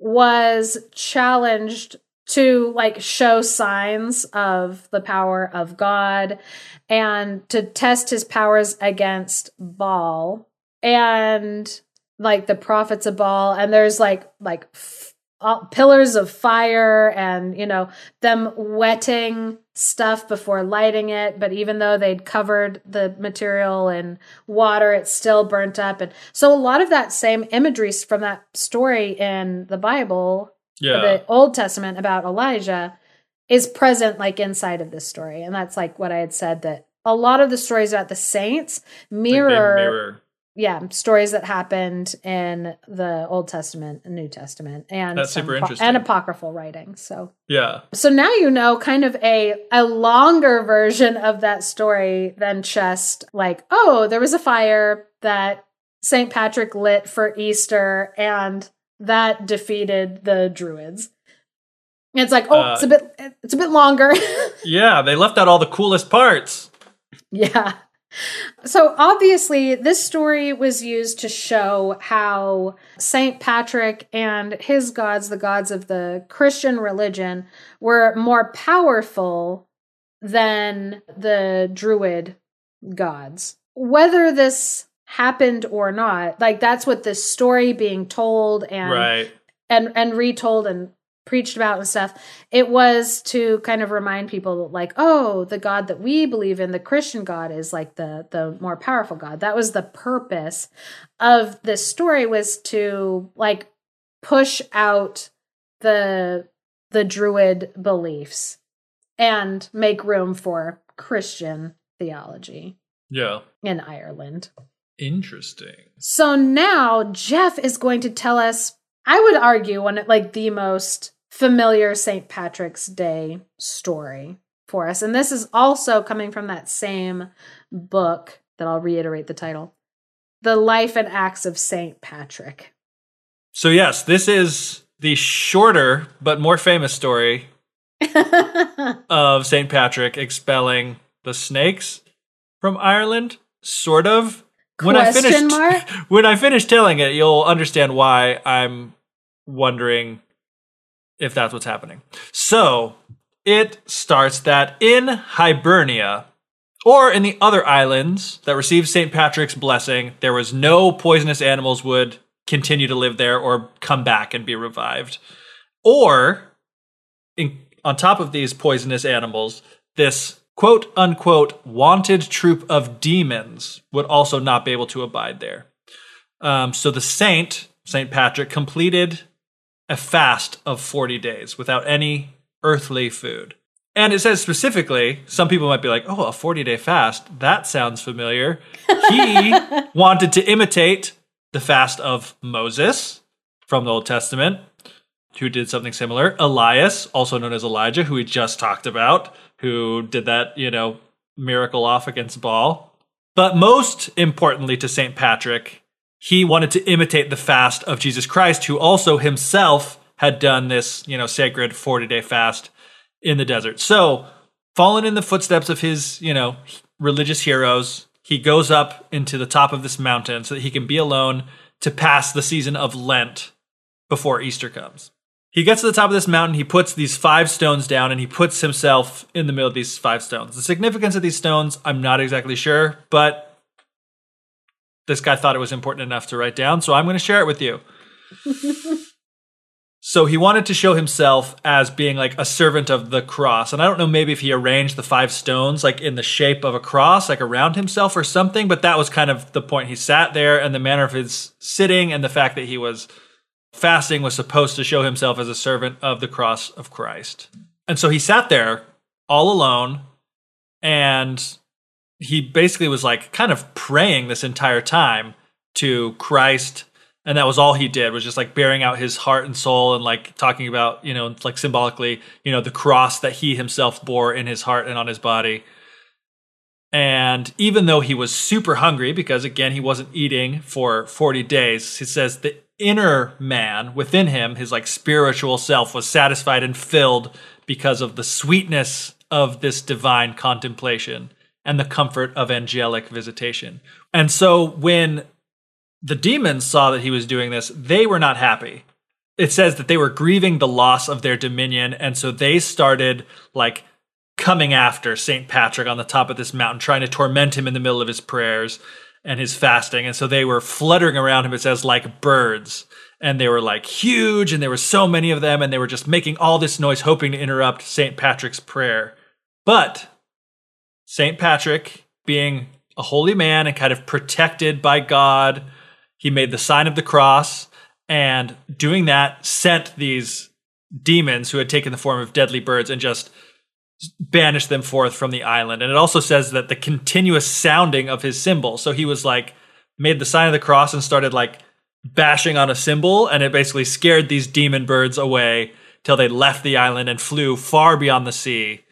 was challenged to like show signs of the power of God and to test his powers against Baal. And like the prophets of Baal and there's like like f- uh, pillars of fire and you know them wetting stuff before lighting it but even though they'd covered the material in water it still burnt up and so a lot of that same imagery from that story in the Bible Yeah. the Old Testament about Elijah is present like inside of this story. And that's like what I had said that a lot of the stories about the saints mirror, mirror. Yeah, stories that happened in the Old Testament and New Testament and That's super interesting. and apocryphal writings. So Yeah. so now you know kind of a a longer version of that story than just like, oh, there was a fire that St. Patrick lit for Easter and that defeated the druids. It's like, oh, Uh, it's a bit it's a bit longer. Yeah. They left out all the coolest parts. yeah. So obviously this story was used to show how St. Patrick and his gods, the gods of the Christian religion, were more powerful than the druid gods. Whether this happened or not, like that's what this story being told and right. and and retold and preached about and stuff it was to kind of remind people like oh the god that we believe in the christian god is like the the more powerful god that was the purpose of this story was to like push out the the druid beliefs and make room for christian theology Yeah. in ireland Interesting. so now Geoff is going to tell us, I would argue, one like the most familiar St. Patrick's Day story for us. And this is also coming from that same book that I'll reiterate the title The Life and Acts of St. Patrick. So, yes, this is the shorter but more famous story of St. Patrick expelling the snakes from Ireland, sort of. When I Question finished when I finish telling it, you'll understand why I'm wondering if that's what's happening. So, it starts that in Hibernia or in the other islands that received St. Patrick's blessing, there was no poisonous animals would continue to live there or come back and be revived. Or in, on top of these poisonous animals, this quote unquote wanted troop of demons would also not be able to abide there. Um, so the saint, St. Patrick, completed a fast of 40 days without any earthly food. And it says specifically, some people might be like, oh, a 40 day fast, that sounds familiar. He wanted to imitate the fast of Moses from the Old Testament, who did something similar. Elias, also known as Elijah, who we just talked about, who did that, you know, miracle off against Baal. But most importantly to St. Patrick, he wanted to imitate the fast of Jesus Christ, who also himself had done this, you know, sacred 40 day fast in the desert. So, following in the footsteps of his, you know, religious heroes, he goes up into the top of this mountain so that he can be alone to pass the season of Lent before Easter comes. He gets to the top of this mountain, he puts these five stones down, and he puts himself in the middle of these five stones. The significance of these stones, I'm not exactly sure, but this guy thought it was important enough to write down, so I'm going to share it with you. So he wanted to show himself as being like a servant of the cross. And I don't know maybe if he arranged the five stones like in the shape of a cross, like around himself or something, but that was kind of the point. He sat there and the manner of his sitting and the fact that he was fasting was supposed to show himself as a servant of the cross of Christ. And so he sat there all alone and he basically was like kind of praying this entire time to Christ and that was all he did was just like bearing out his heart and soul and like talking about you know like symbolically you know the cross that he himself bore in his heart and on his body. And even though he was super hungry because again he wasn't eating for 40 days he says the inner man within him his like spiritual self was satisfied and filled because of the sweetness of this divine contemplation and the comfort of angelic visitation and so when the demons saw that he was doing this, they were not happy. It says that they were grieving the loss of their dominion, and so they started like coming after St. Patrick on the top of this mountain, trying to torment him in the middle of his prayers and his fasting. And so they were fluttering around him, it says, like birds. And they were like huge, and there were so many of them, and they were just making all this noise, hoping to interrupt St. Patrick's prayer. But St. Patrick, being a holy man and kind of protected by God, he made the sign of the cross, and doing that sent these demons who had taken the form of deadly birds and just banished them forth from the island. And it also says that the continuous sounding of his cymbal. So he was like, made the sign of the cross and started like bashing on a cymbal, and it basically scared these demon birds away till they left the island and flew far beyond the sea.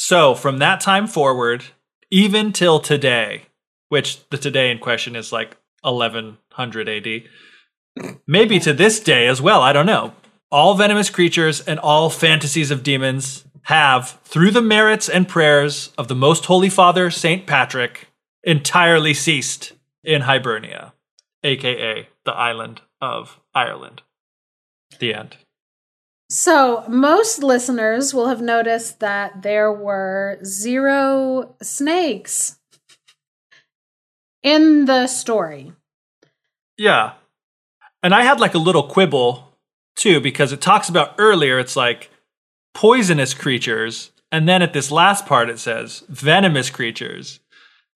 So from that time forward, even till today, which the today in question is like 1100 AD. Maybe to this day as well, I don't know. All venomous creatures and all fantasies of demons have, through the merits and prayers of the Most Holy Father, St. Patrick, entirely ceased in Hibernia, aka the island of Ireland. The end. So, most listeners will have noticed that there were zero snakes in the story. Yeah. And I had like a little quibble too, because it talks about earlier, it's like poisonous creatures. And then at this last part, it says venomous creatures.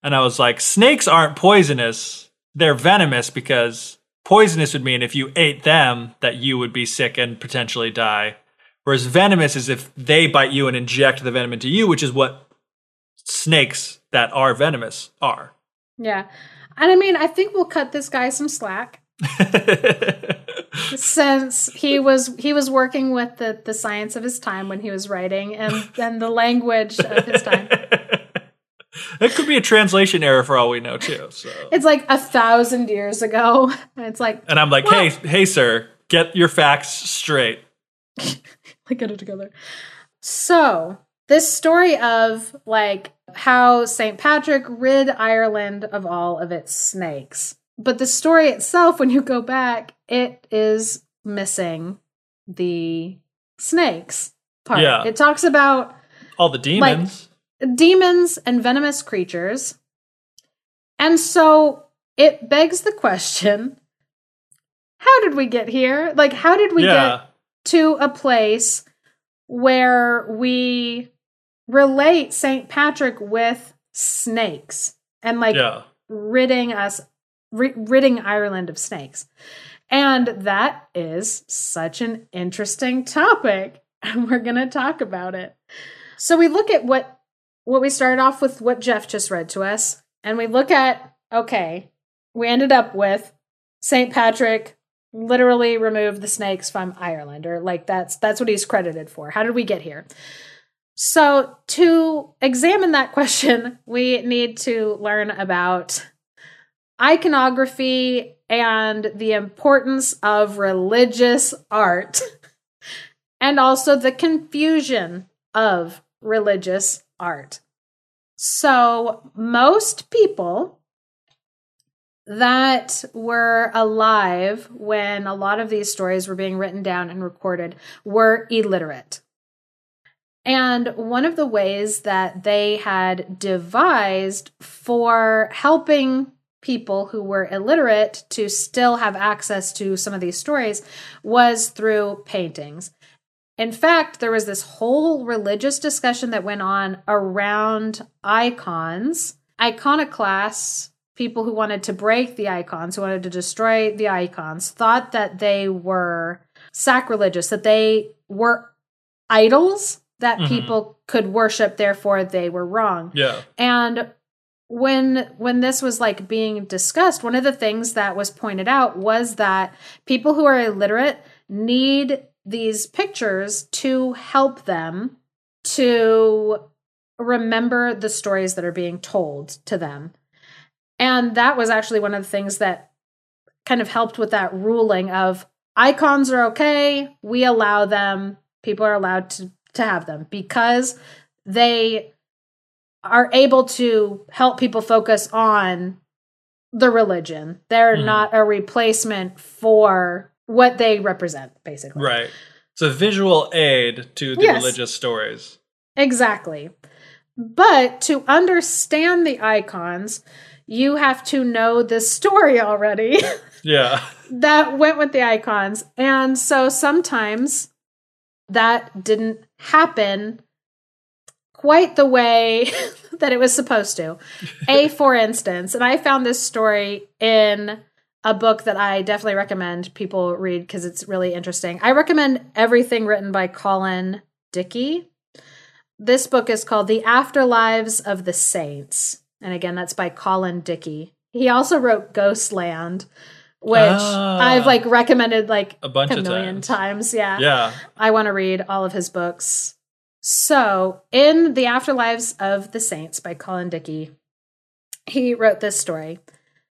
And I was like, snakes aren't poisonous. They're venomous because poisonous would mean if you ate them that you would be sick and potentially die. Whereas venomous is if they bite you and inject the venom into you, which is what snakes that are venomous are. Yeah. And I mean, I think we'll cut this guy some slack. since he was he was working with the, the science of his time when he was writing and and the language of his time. It could be a translation error for all we know too. So it's like a thousand years ago. And it's like And I'm like, hey, hey sir, get your facts straight. like get it together. So this story of like how St. Patrick rid Ireland of all of its snakes. But the story itself, when you go back, it is missing the snakes part. Yeah. It talks about all the demons. Like, demons and venomous creatures. And so it begs the question how did we get here? Like, how did we yeah. get to a place where we relate St. Patrick with snakes and like yeah. ridding us, ridding Ireland of snakes. And that is such an interesting topic. And we're going to talk about it. So we look at what what we started off with what Geoff just read to us and we look at okay, we ended up with St. Patrick literally removed the snakes from Ireland or like that's that's what he's credited for. How did we get here? So, to examine that question, we need to learn about iconography and the importance of religious art, and also the confusion of religious art. So, most people that were alive when a lot of these stories were being written down and recorded were illiterate. And one of the ways that they had devised for helping people who were illiterate to still have access to some of these stories was through paintings. In fact, there was this whole religious discussion that went on around icons, iconoclasts, people who wanted to break the icons, who wanted to destroy the icons, thought that they were sacrilegious, that they were idols that Mhm. people could worship, therefore they were wrong. Yeah. And when when this was like being discussed, one of the things that was pointed out was that people who are illiterate need these pictures to help them to remember the stories that are being told to them. And that was actually one of the things that kind of helped with that ruling of icons are okay, we allow them, people are allowed to to have them because they are able to help people focus on the religion. They're Mhm. not a replacement for what they represent, basically. Right. It's a visual aid to the Yes. religious stories. Exactly. But to understand the icons, you have to know the story already Yeah. that went with the icons. And so sometimes that didn't happen quite the way that it was supposed to. A, for instance, and I found this story in a book that I definitely recommend people read because it's really interesting. I recommend everything written by Colin Dickey. This book is called The Afterlives of the Saints. And again, that's by Colin Dickey. He also wrote Ghostland, which Ah. I've like recommended like A bunch a of million times. times. Yeah. Yeah. I want to read all of his books. So, in The Afterlives of the Saints by Colin Dickey, he wrote this story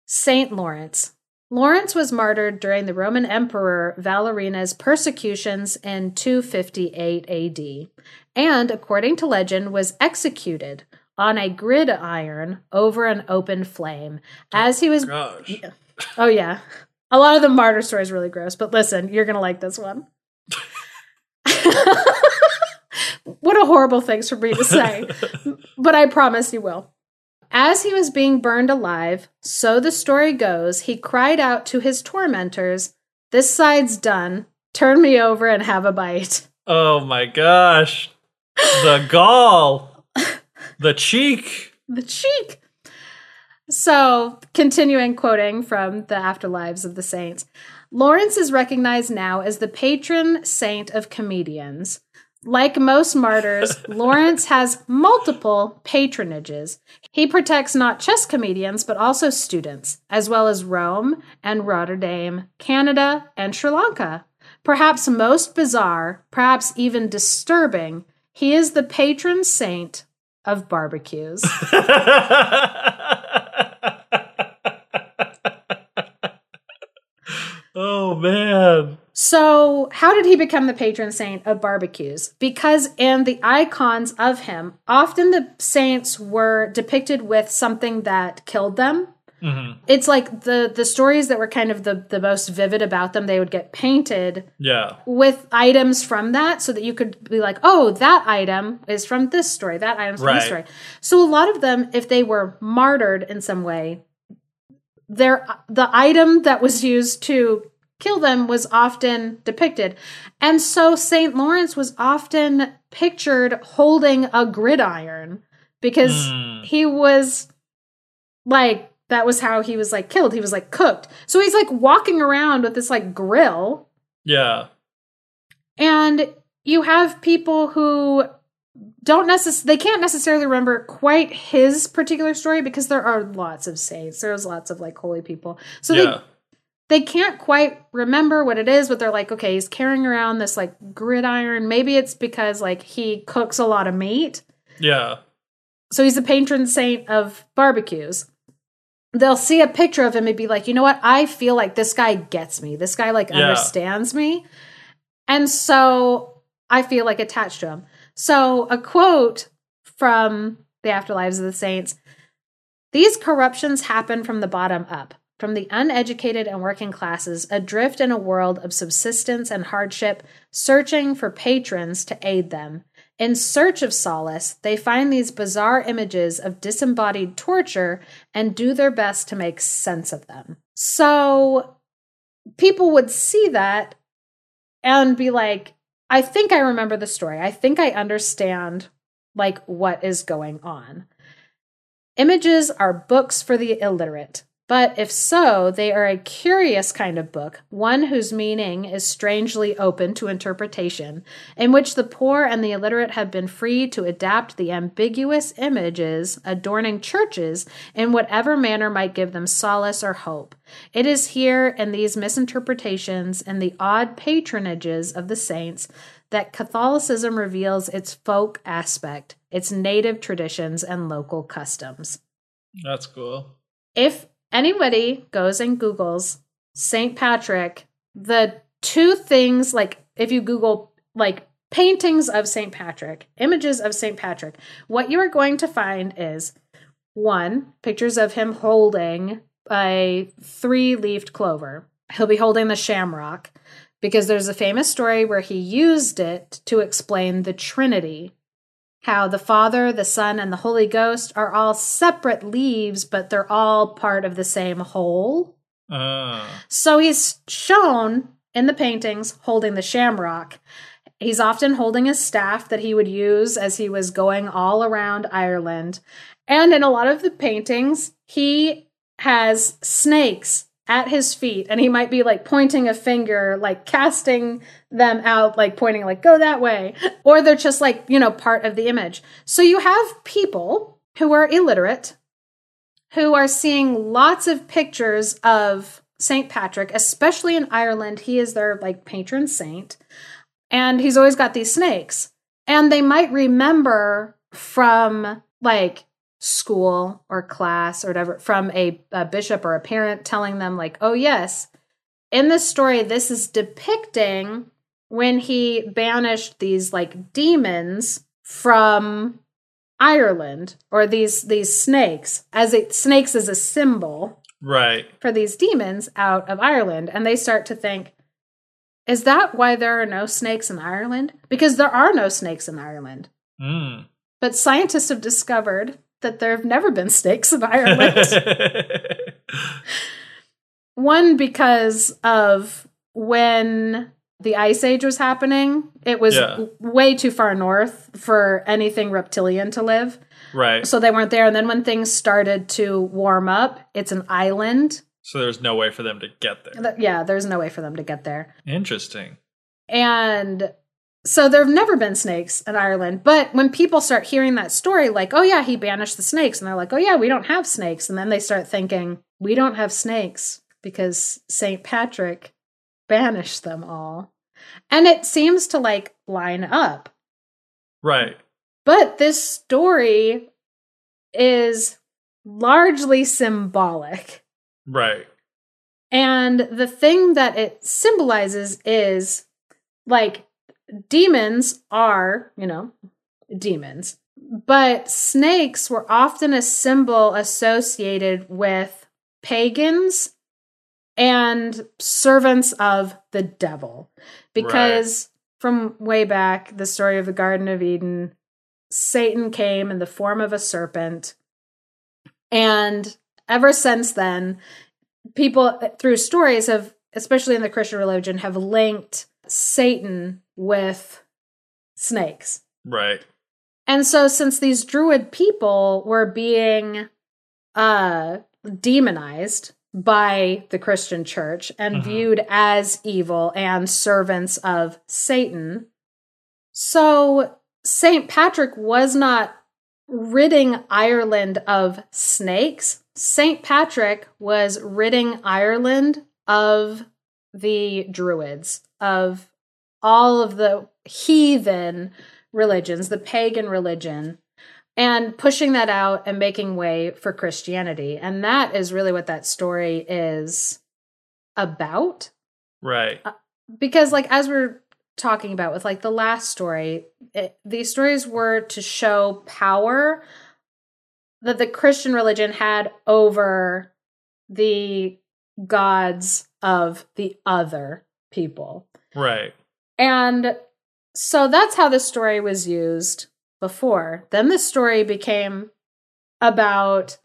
Saint Lawrence. Lawrence was martyred during the Roman Emperor Valerian's persecutions in 258 AD, and according to legend, was executed on a gridiron over an open flame as he was Gosh. Oh yeah. A lot of the martyr stories are really gross, but listen, you're gonna like this one. what a horrible things for me to say. but I promise you will. As he was being burned alive, so the story goes, he cried out to his tormentors, This side's done. Turn me over and have a bite. Oh my gosh. The gall. the cheek. The cheek. So, continuing quoting from the Afterlives of the Saints, Lawrence is recognized now as the patron saint of comedians. Like most martyrs, Lawrence has multiple patronages. He protects not just comedians, but also students, as well as Rome and Rotterdam, Canada, and Sri Lanka. Perhaps most bizarre, perhaps even disturbing, he is the patron saint of barbecues. oh man. So, how did he become the patron saint of barbecues? Because in the icons of him, often the saints were depicted with something that killed them. hmm It's like the the stories that were kind of the the most vivid about them, they would get painted Yeah. with items from that so that you could be like, "Oh, that item is from this story. That item's from this story." So a lot of them if they were martyred in some way, their the item that was used to kill them was often depicted. And so St. Lawrence was often pictured holding a gridiron because Mm. he was like that was how he was like killed. He was like cooked. So he's like walking around with this like grill Yeah. and you have people who don't necessarily they can't necessarily remember quite his particular story because there are lots of saints there's lots of like holy people. So yeah. they they can't quite remember what it is but they're like okay he's carrying around this like gridiron. Maybe it's because like he cooks a lot of meat. Yeah. so he's the patron saint of barbecues. They'll see a picture of him and be like you know what? I feel like this guy gets me. This guy like Yeah. understands me. And so i feel like attached to him so a quote from the afterlives of the saints these corruptions happen from the bottom up from the uneducated and working classes adrift in a world of subsistence and hardship searching for patrons to aid them In search of solace, they find these bizarre images of disembodied torture and do their best to make sense of them. So people would see that and be like, I think I remember the story. I think I understand like what is going on. Images are books for the illiterate. But if so, they are a curious kind of book, one whose meaning is strangely open to interpretation, in which the poor and the illiterate have been free to adapt the ambiguous images adorning churches in whatever manner might give them solace or hope. It is here in these misinterpretations and the odd patronages of the saints that Catholicism reveals its folk aspect, its native traditions, and local customs. That's cool. If anybody goes and Googles St. Patrick, the two things, like if you Google like paintings of St. Patrick, images of St. Patrick, what you are going to find is one, pictures of him holding a three leafed clover. He'll be holding the shamrock because there's a famous story where he used it to explain the Trinity how the Father, the Son, and the Holy Ghost are all separate leaves, but they're all part of the same whole. Uh. So he's shown in the paintings holding the shamrock. He's often holding a staff that he would use as he was going all around Ireland. And in a lot of the paintings, he has snakes at his feet and he might be like pointing a finger like casting them out like pointing like go that way or they're just like you know part of the image so you have people who are illiterate who are seeing lots of pictures of St. Patrick especially in Ireland he is their like patron saint and he's always got these snakes and they might remember from like school or class or whatever from a, a bishop or a parent telling them like oh yes in this story this is depicting when he banished these like demons from Ireland or these these snakes as it snakes as a symbol right. for these demons out of Ireland. And they start to think is that why there are no snakes in Ireland? Because there are no snakes in Ireland. Mm. but scientists have discovered that there have never been snakes in Ireland. One, because of when the Ice Age was happening, it was Yeah. w- way too far north for anything reptilian to live. right So they weren't there. And then when things started to warm up, it's an island. so there's no way for them to get there Th- Yeah, there's no way for them to get there. interesting And so there have never been snakes in Ireland. But when people start hearing that story, like, oh, yeah, he banished the snakes, and they're like, oh, yeah, we don't have snakes. And then they start thinking, we don't have snakes because St. Patrick banished them all. And it seems to like line up. right But this story is largely symbolic. right And the thing that it symbolizes is like demons are, you know, demons. But snakes were often a symbol associated with pagans and servants of the devil. Because from way back, the story of the Garden of Eden, Satan came in the form of a serpent. And ever since then, people through stories have, especially in the Christian religion, have linked Satan with snakes. right And so since these druid people were being uh demonized by the Christian church and Mhm. viewed as evil and servants of Satan, so St. Patrick was not ridding Ireland of snakes. St. Patrick was ridding Ireland of the druids, of all of the heathen religions, the pagan religion, and pushing that out and making way for Christianity. And that is really what that story is about. right uh, Because, like, as we're talking about with like the last story, it, these stories were to show power that the Christian religion had over the gods of the other people. right And So that's how the story was used before. Then the story became about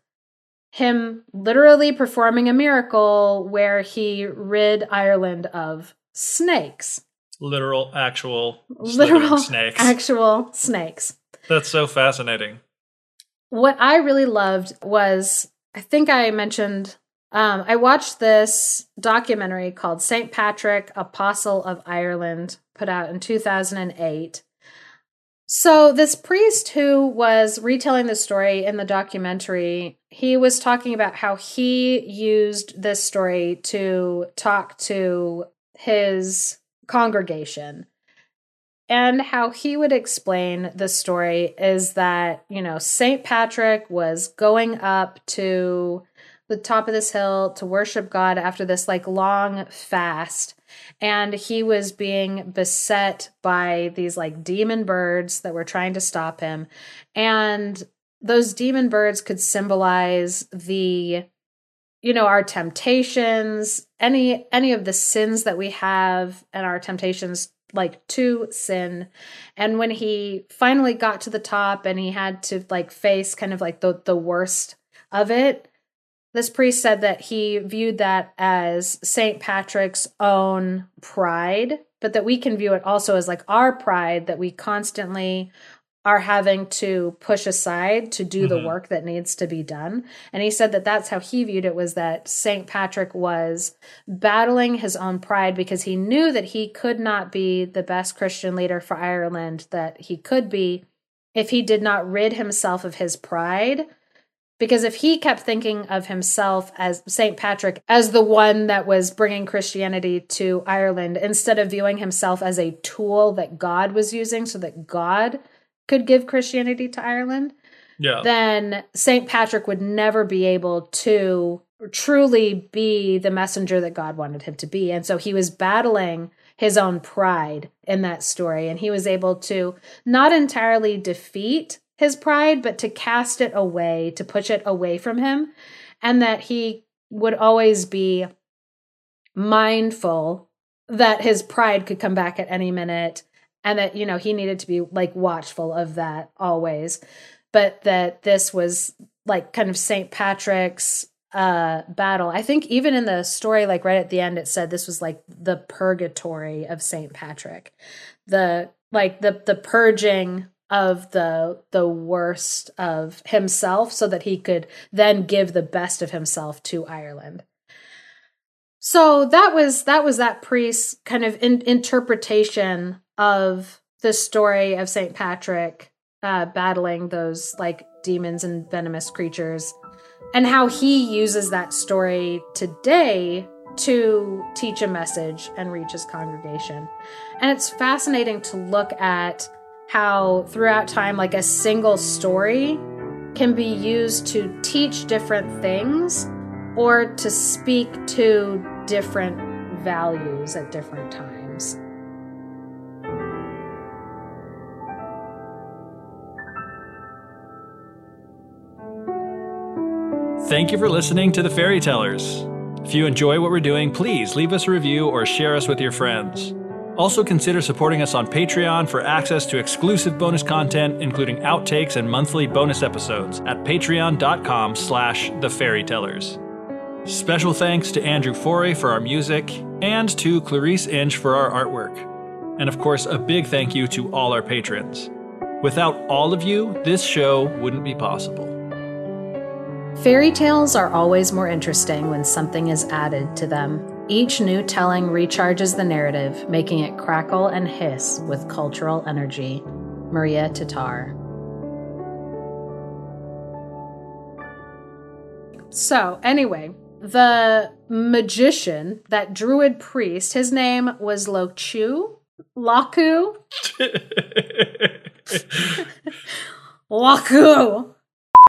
him literally performing a miracle where he rid Ireland of snakes. Literal, actual, Literal, snakes. actual snakes. That's so fascinating. What I really loved was, I think I mentioned, um, I watched this documentary called St. Patrick, Apostle of Ireland, put out in 2008. So, this priest who was retelling the story in the documentary, he was talking about how he used this story to talk to his congregation. And how he would explain the story is that, you know, St. Patrick was going up to the top of this hill to worship God after this like long fast. And he was being beset by these like demon birds that were trying to stop him. And those demon birds could symbolize the you know our temptations any any of the sins that we have and our temptations like to sin and when he finally got to the top and he had to like face kind of like the the worst of it this priest said that he viewed that as St. Patrick's own pride, but that we can view it also as like our pride that we constantly are having to push aside to do mm-hmm. the work that needs to be done. And he said that that's how he viewed it was that St. Patrick was battling his own pride because he knew that he could not be the best Christian leader for Ireland that he could be if he did not rid himself of his pride because if he kept thinking of himself as St. Patrick as the one that was bringing Christianity to Ireland, instead of viewing himself as a tool that God was using so that God could give Christianity to Ireland, yeah. then St. Patrick would never be able to truly be the messenger that God wanted him to be. And so he was battling his own pride in that story. And he was able to not entirely defeat his pride, but to cast it away, to push it away from him, and that he would always be mindful that his pride could come back at any minute and that you know he needed to be like watchful of that always but that this was like kind of St. Patrick's uh battle. I think even in the story like right at the end it said this was like the purgatory of St. Patrick. The like the the purging of the the worst of himself so that he could then give the best of himself to Ireland. So that was that was that priest's kind of in, interpretation of the story of Saint Patrick uh, battling those like demons and venomous creatures, and how he uses that story today to teach a message and reach his congregation. And it's fascinating to look at how throughout time, like a single story can be used to teach different things or to speak to different values at different times. Thank you for listening to the Fairy Tellers. If you enjoy what we're doing, please leave us a review or share us with your friends. Also consider supporting us on Patreon for access to exclusive bonus content, including outtakes and monthly bonus episodes at patreon.com slash thefairytellers. Special thanks to Andrew Forey for our music and to Clarice Inch for our artwork. And of course, a big thank you to all our patrons. Without all of you, this show wouldn't be possible. Fairy tales are always more interesting when something is added to them. Each new telling recharges the narrative, making it crackle and hiss with cultural energy. Maria Tatar. So, anyway, the magician, that druid priest, his name was Lochu. Laku. Laku.